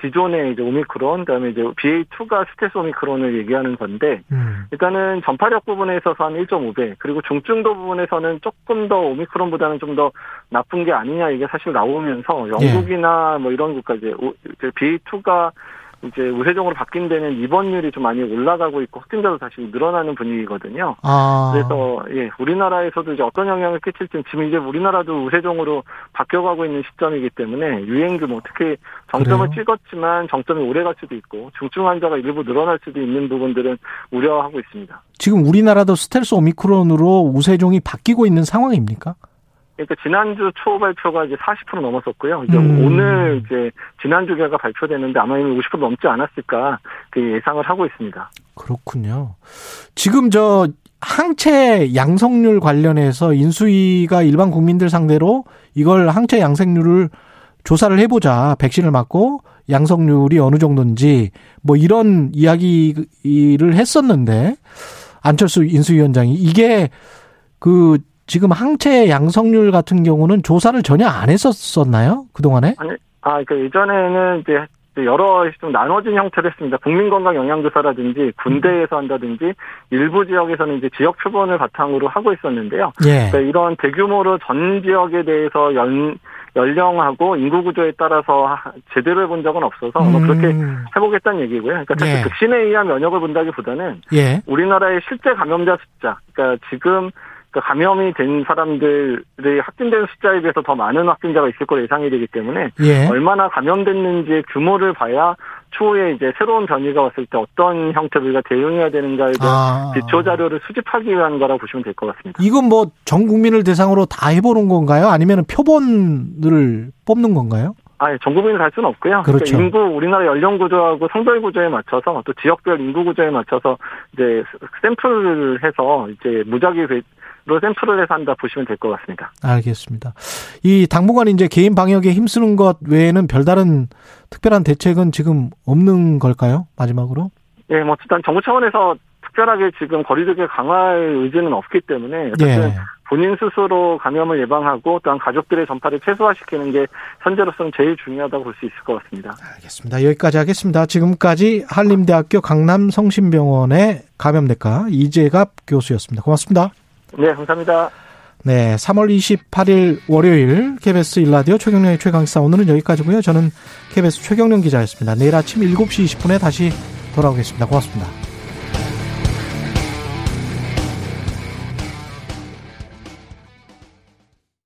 기존의 이제 오미크론, 그다음에 이제 BA2가 스텔스 오미크론을 얘기하는 건데 음. 일단은 전파력 부분에 있어서 한 1.5배, 그리고 중증도 부분에서는 조금 더 오미크론보다는 좀 더 나쁜 게 아니냐 이게 사실 나오면서 영국이나 예. 뭐 이런 국가 이제 BA2가 이제 우세종으로 바뀐 데는 입원율이 좀 많이 올라가고 있고 확진자도 다시 늘어나는 분위기거든요. 아. 그래서 예, 우리나라에서도 이제 어떤 영향을 끼칠지 지금 이제 우리나라도 우세종으로 바뀌어가고 있는 시점이기 때문에 유행 규모 특히 정점을 그래요? 찍었지만 정점이 오래 갈 수도 있고 중증 환자가 일부 늘어날 수도 있는 부분들은 우려하고 있습니다. 지금 우리나라도 스텔스 오미크론으로 우세종이 바뀌고 있는 상황입니까? 그러니까 지난주 초 발표가 이제 40% 넘었었고요. 이제 음. 오늘 이제 지난주 결과 발표되는데 아마 이미 50% 넘지 않았을까 그 예상을 하고 있습니다. 그렇군요. 지금 저 항체 양성률 관련해서 인수위가 일반 국민들 상대로 이걸 항체 양생률을 조사를 해보자. 백신을 맞고 양성률이 어느 정도인지 뭐 이런 이야기를 했었는데 안철수 인수위원장이 이게 그 지금 항체 양성률 같은 경우는 조사를 전혀 안 했었었나요? 그동안에? 아니, 아, 그러니까 예전에는 이제 여러 좀 나눠진 형태로 했습니다. 국민건강 영양조사라든지 군대에서 한다든지 일부 지역에서는 이제 지역 표본을 바탕으로 하고 있었는데요. 예. 그러니까 이런 대규모로 전 지역에 대해서 연 연령하고 인구 구조에 따라서 제대로 해본 적은 없어서 뭐 음. 그렇게 해보겠다는 얘기고요. 그러니까 사실 예. 백신에 의한 면역을 본다기보다는 예. 우리나라의 실제 감염자 숫자, 그러니까 지금 그 감염이 된 사람들의 확진된 숫자에 비해서 더 많은 확진자가 있을 거로 예상이 되기 때문에 예. 얼마나 감염됐는지의 규모를 봐야 추후에 이제 새로운 변이가 왔을 때 어떤 형태로 우리가 대응해야 되는가에 대한 아. 기초 자료를 수집하기 위한 거라고 보시면 될 것 같습니다. 이건 뭐 전 국민을 대상으로 다 해보는 건가요? 아니면 표본을 뽑는 건가요? 아, 전 국민을 할 수는 없고요. 그렇죠. 그러니까 인구 우리나라 연령 구조하고 성별 구조에 맞춰서 또 지역별 인구 구조에 맞춰서 이제 샘플을 해서 이제 무작위 로 샘플을 해서 한다 보시면 될 것 같습니다. 알겠습니다. 이 당분간 이제 개인 방역에 힘쓰는 것 외에는 별다른 특별한 대책은 지금 없는 걸까요? 마지막으로? 예, 뭐 일단 정부 차원에서 특별하게 지금 거리두기 강화할 의지는 없기 때문에 예. 본인 스스로 감염을 예방하고 또한 가족들의 전파를 최소화시키는 게 현재로서는 제일 중요하다고 볼 수 있을 것 같습니다. 알겠습니다. 여기까지 하겠습니다. 지금까지 한림대학교 강남성심병원의 감염내과 이재갑 교수였습니다. 고맙습니다. 네, 감사합니다. 네, 3월 28일 월요일 KBS 일라디오 최경련의 최강시사 오늘은 여기까지고요. 저는 KBS 최경련 기자였습니다. 내일 아침 7시 20분에 다시 돌아오겠습니다. 고맙습니다.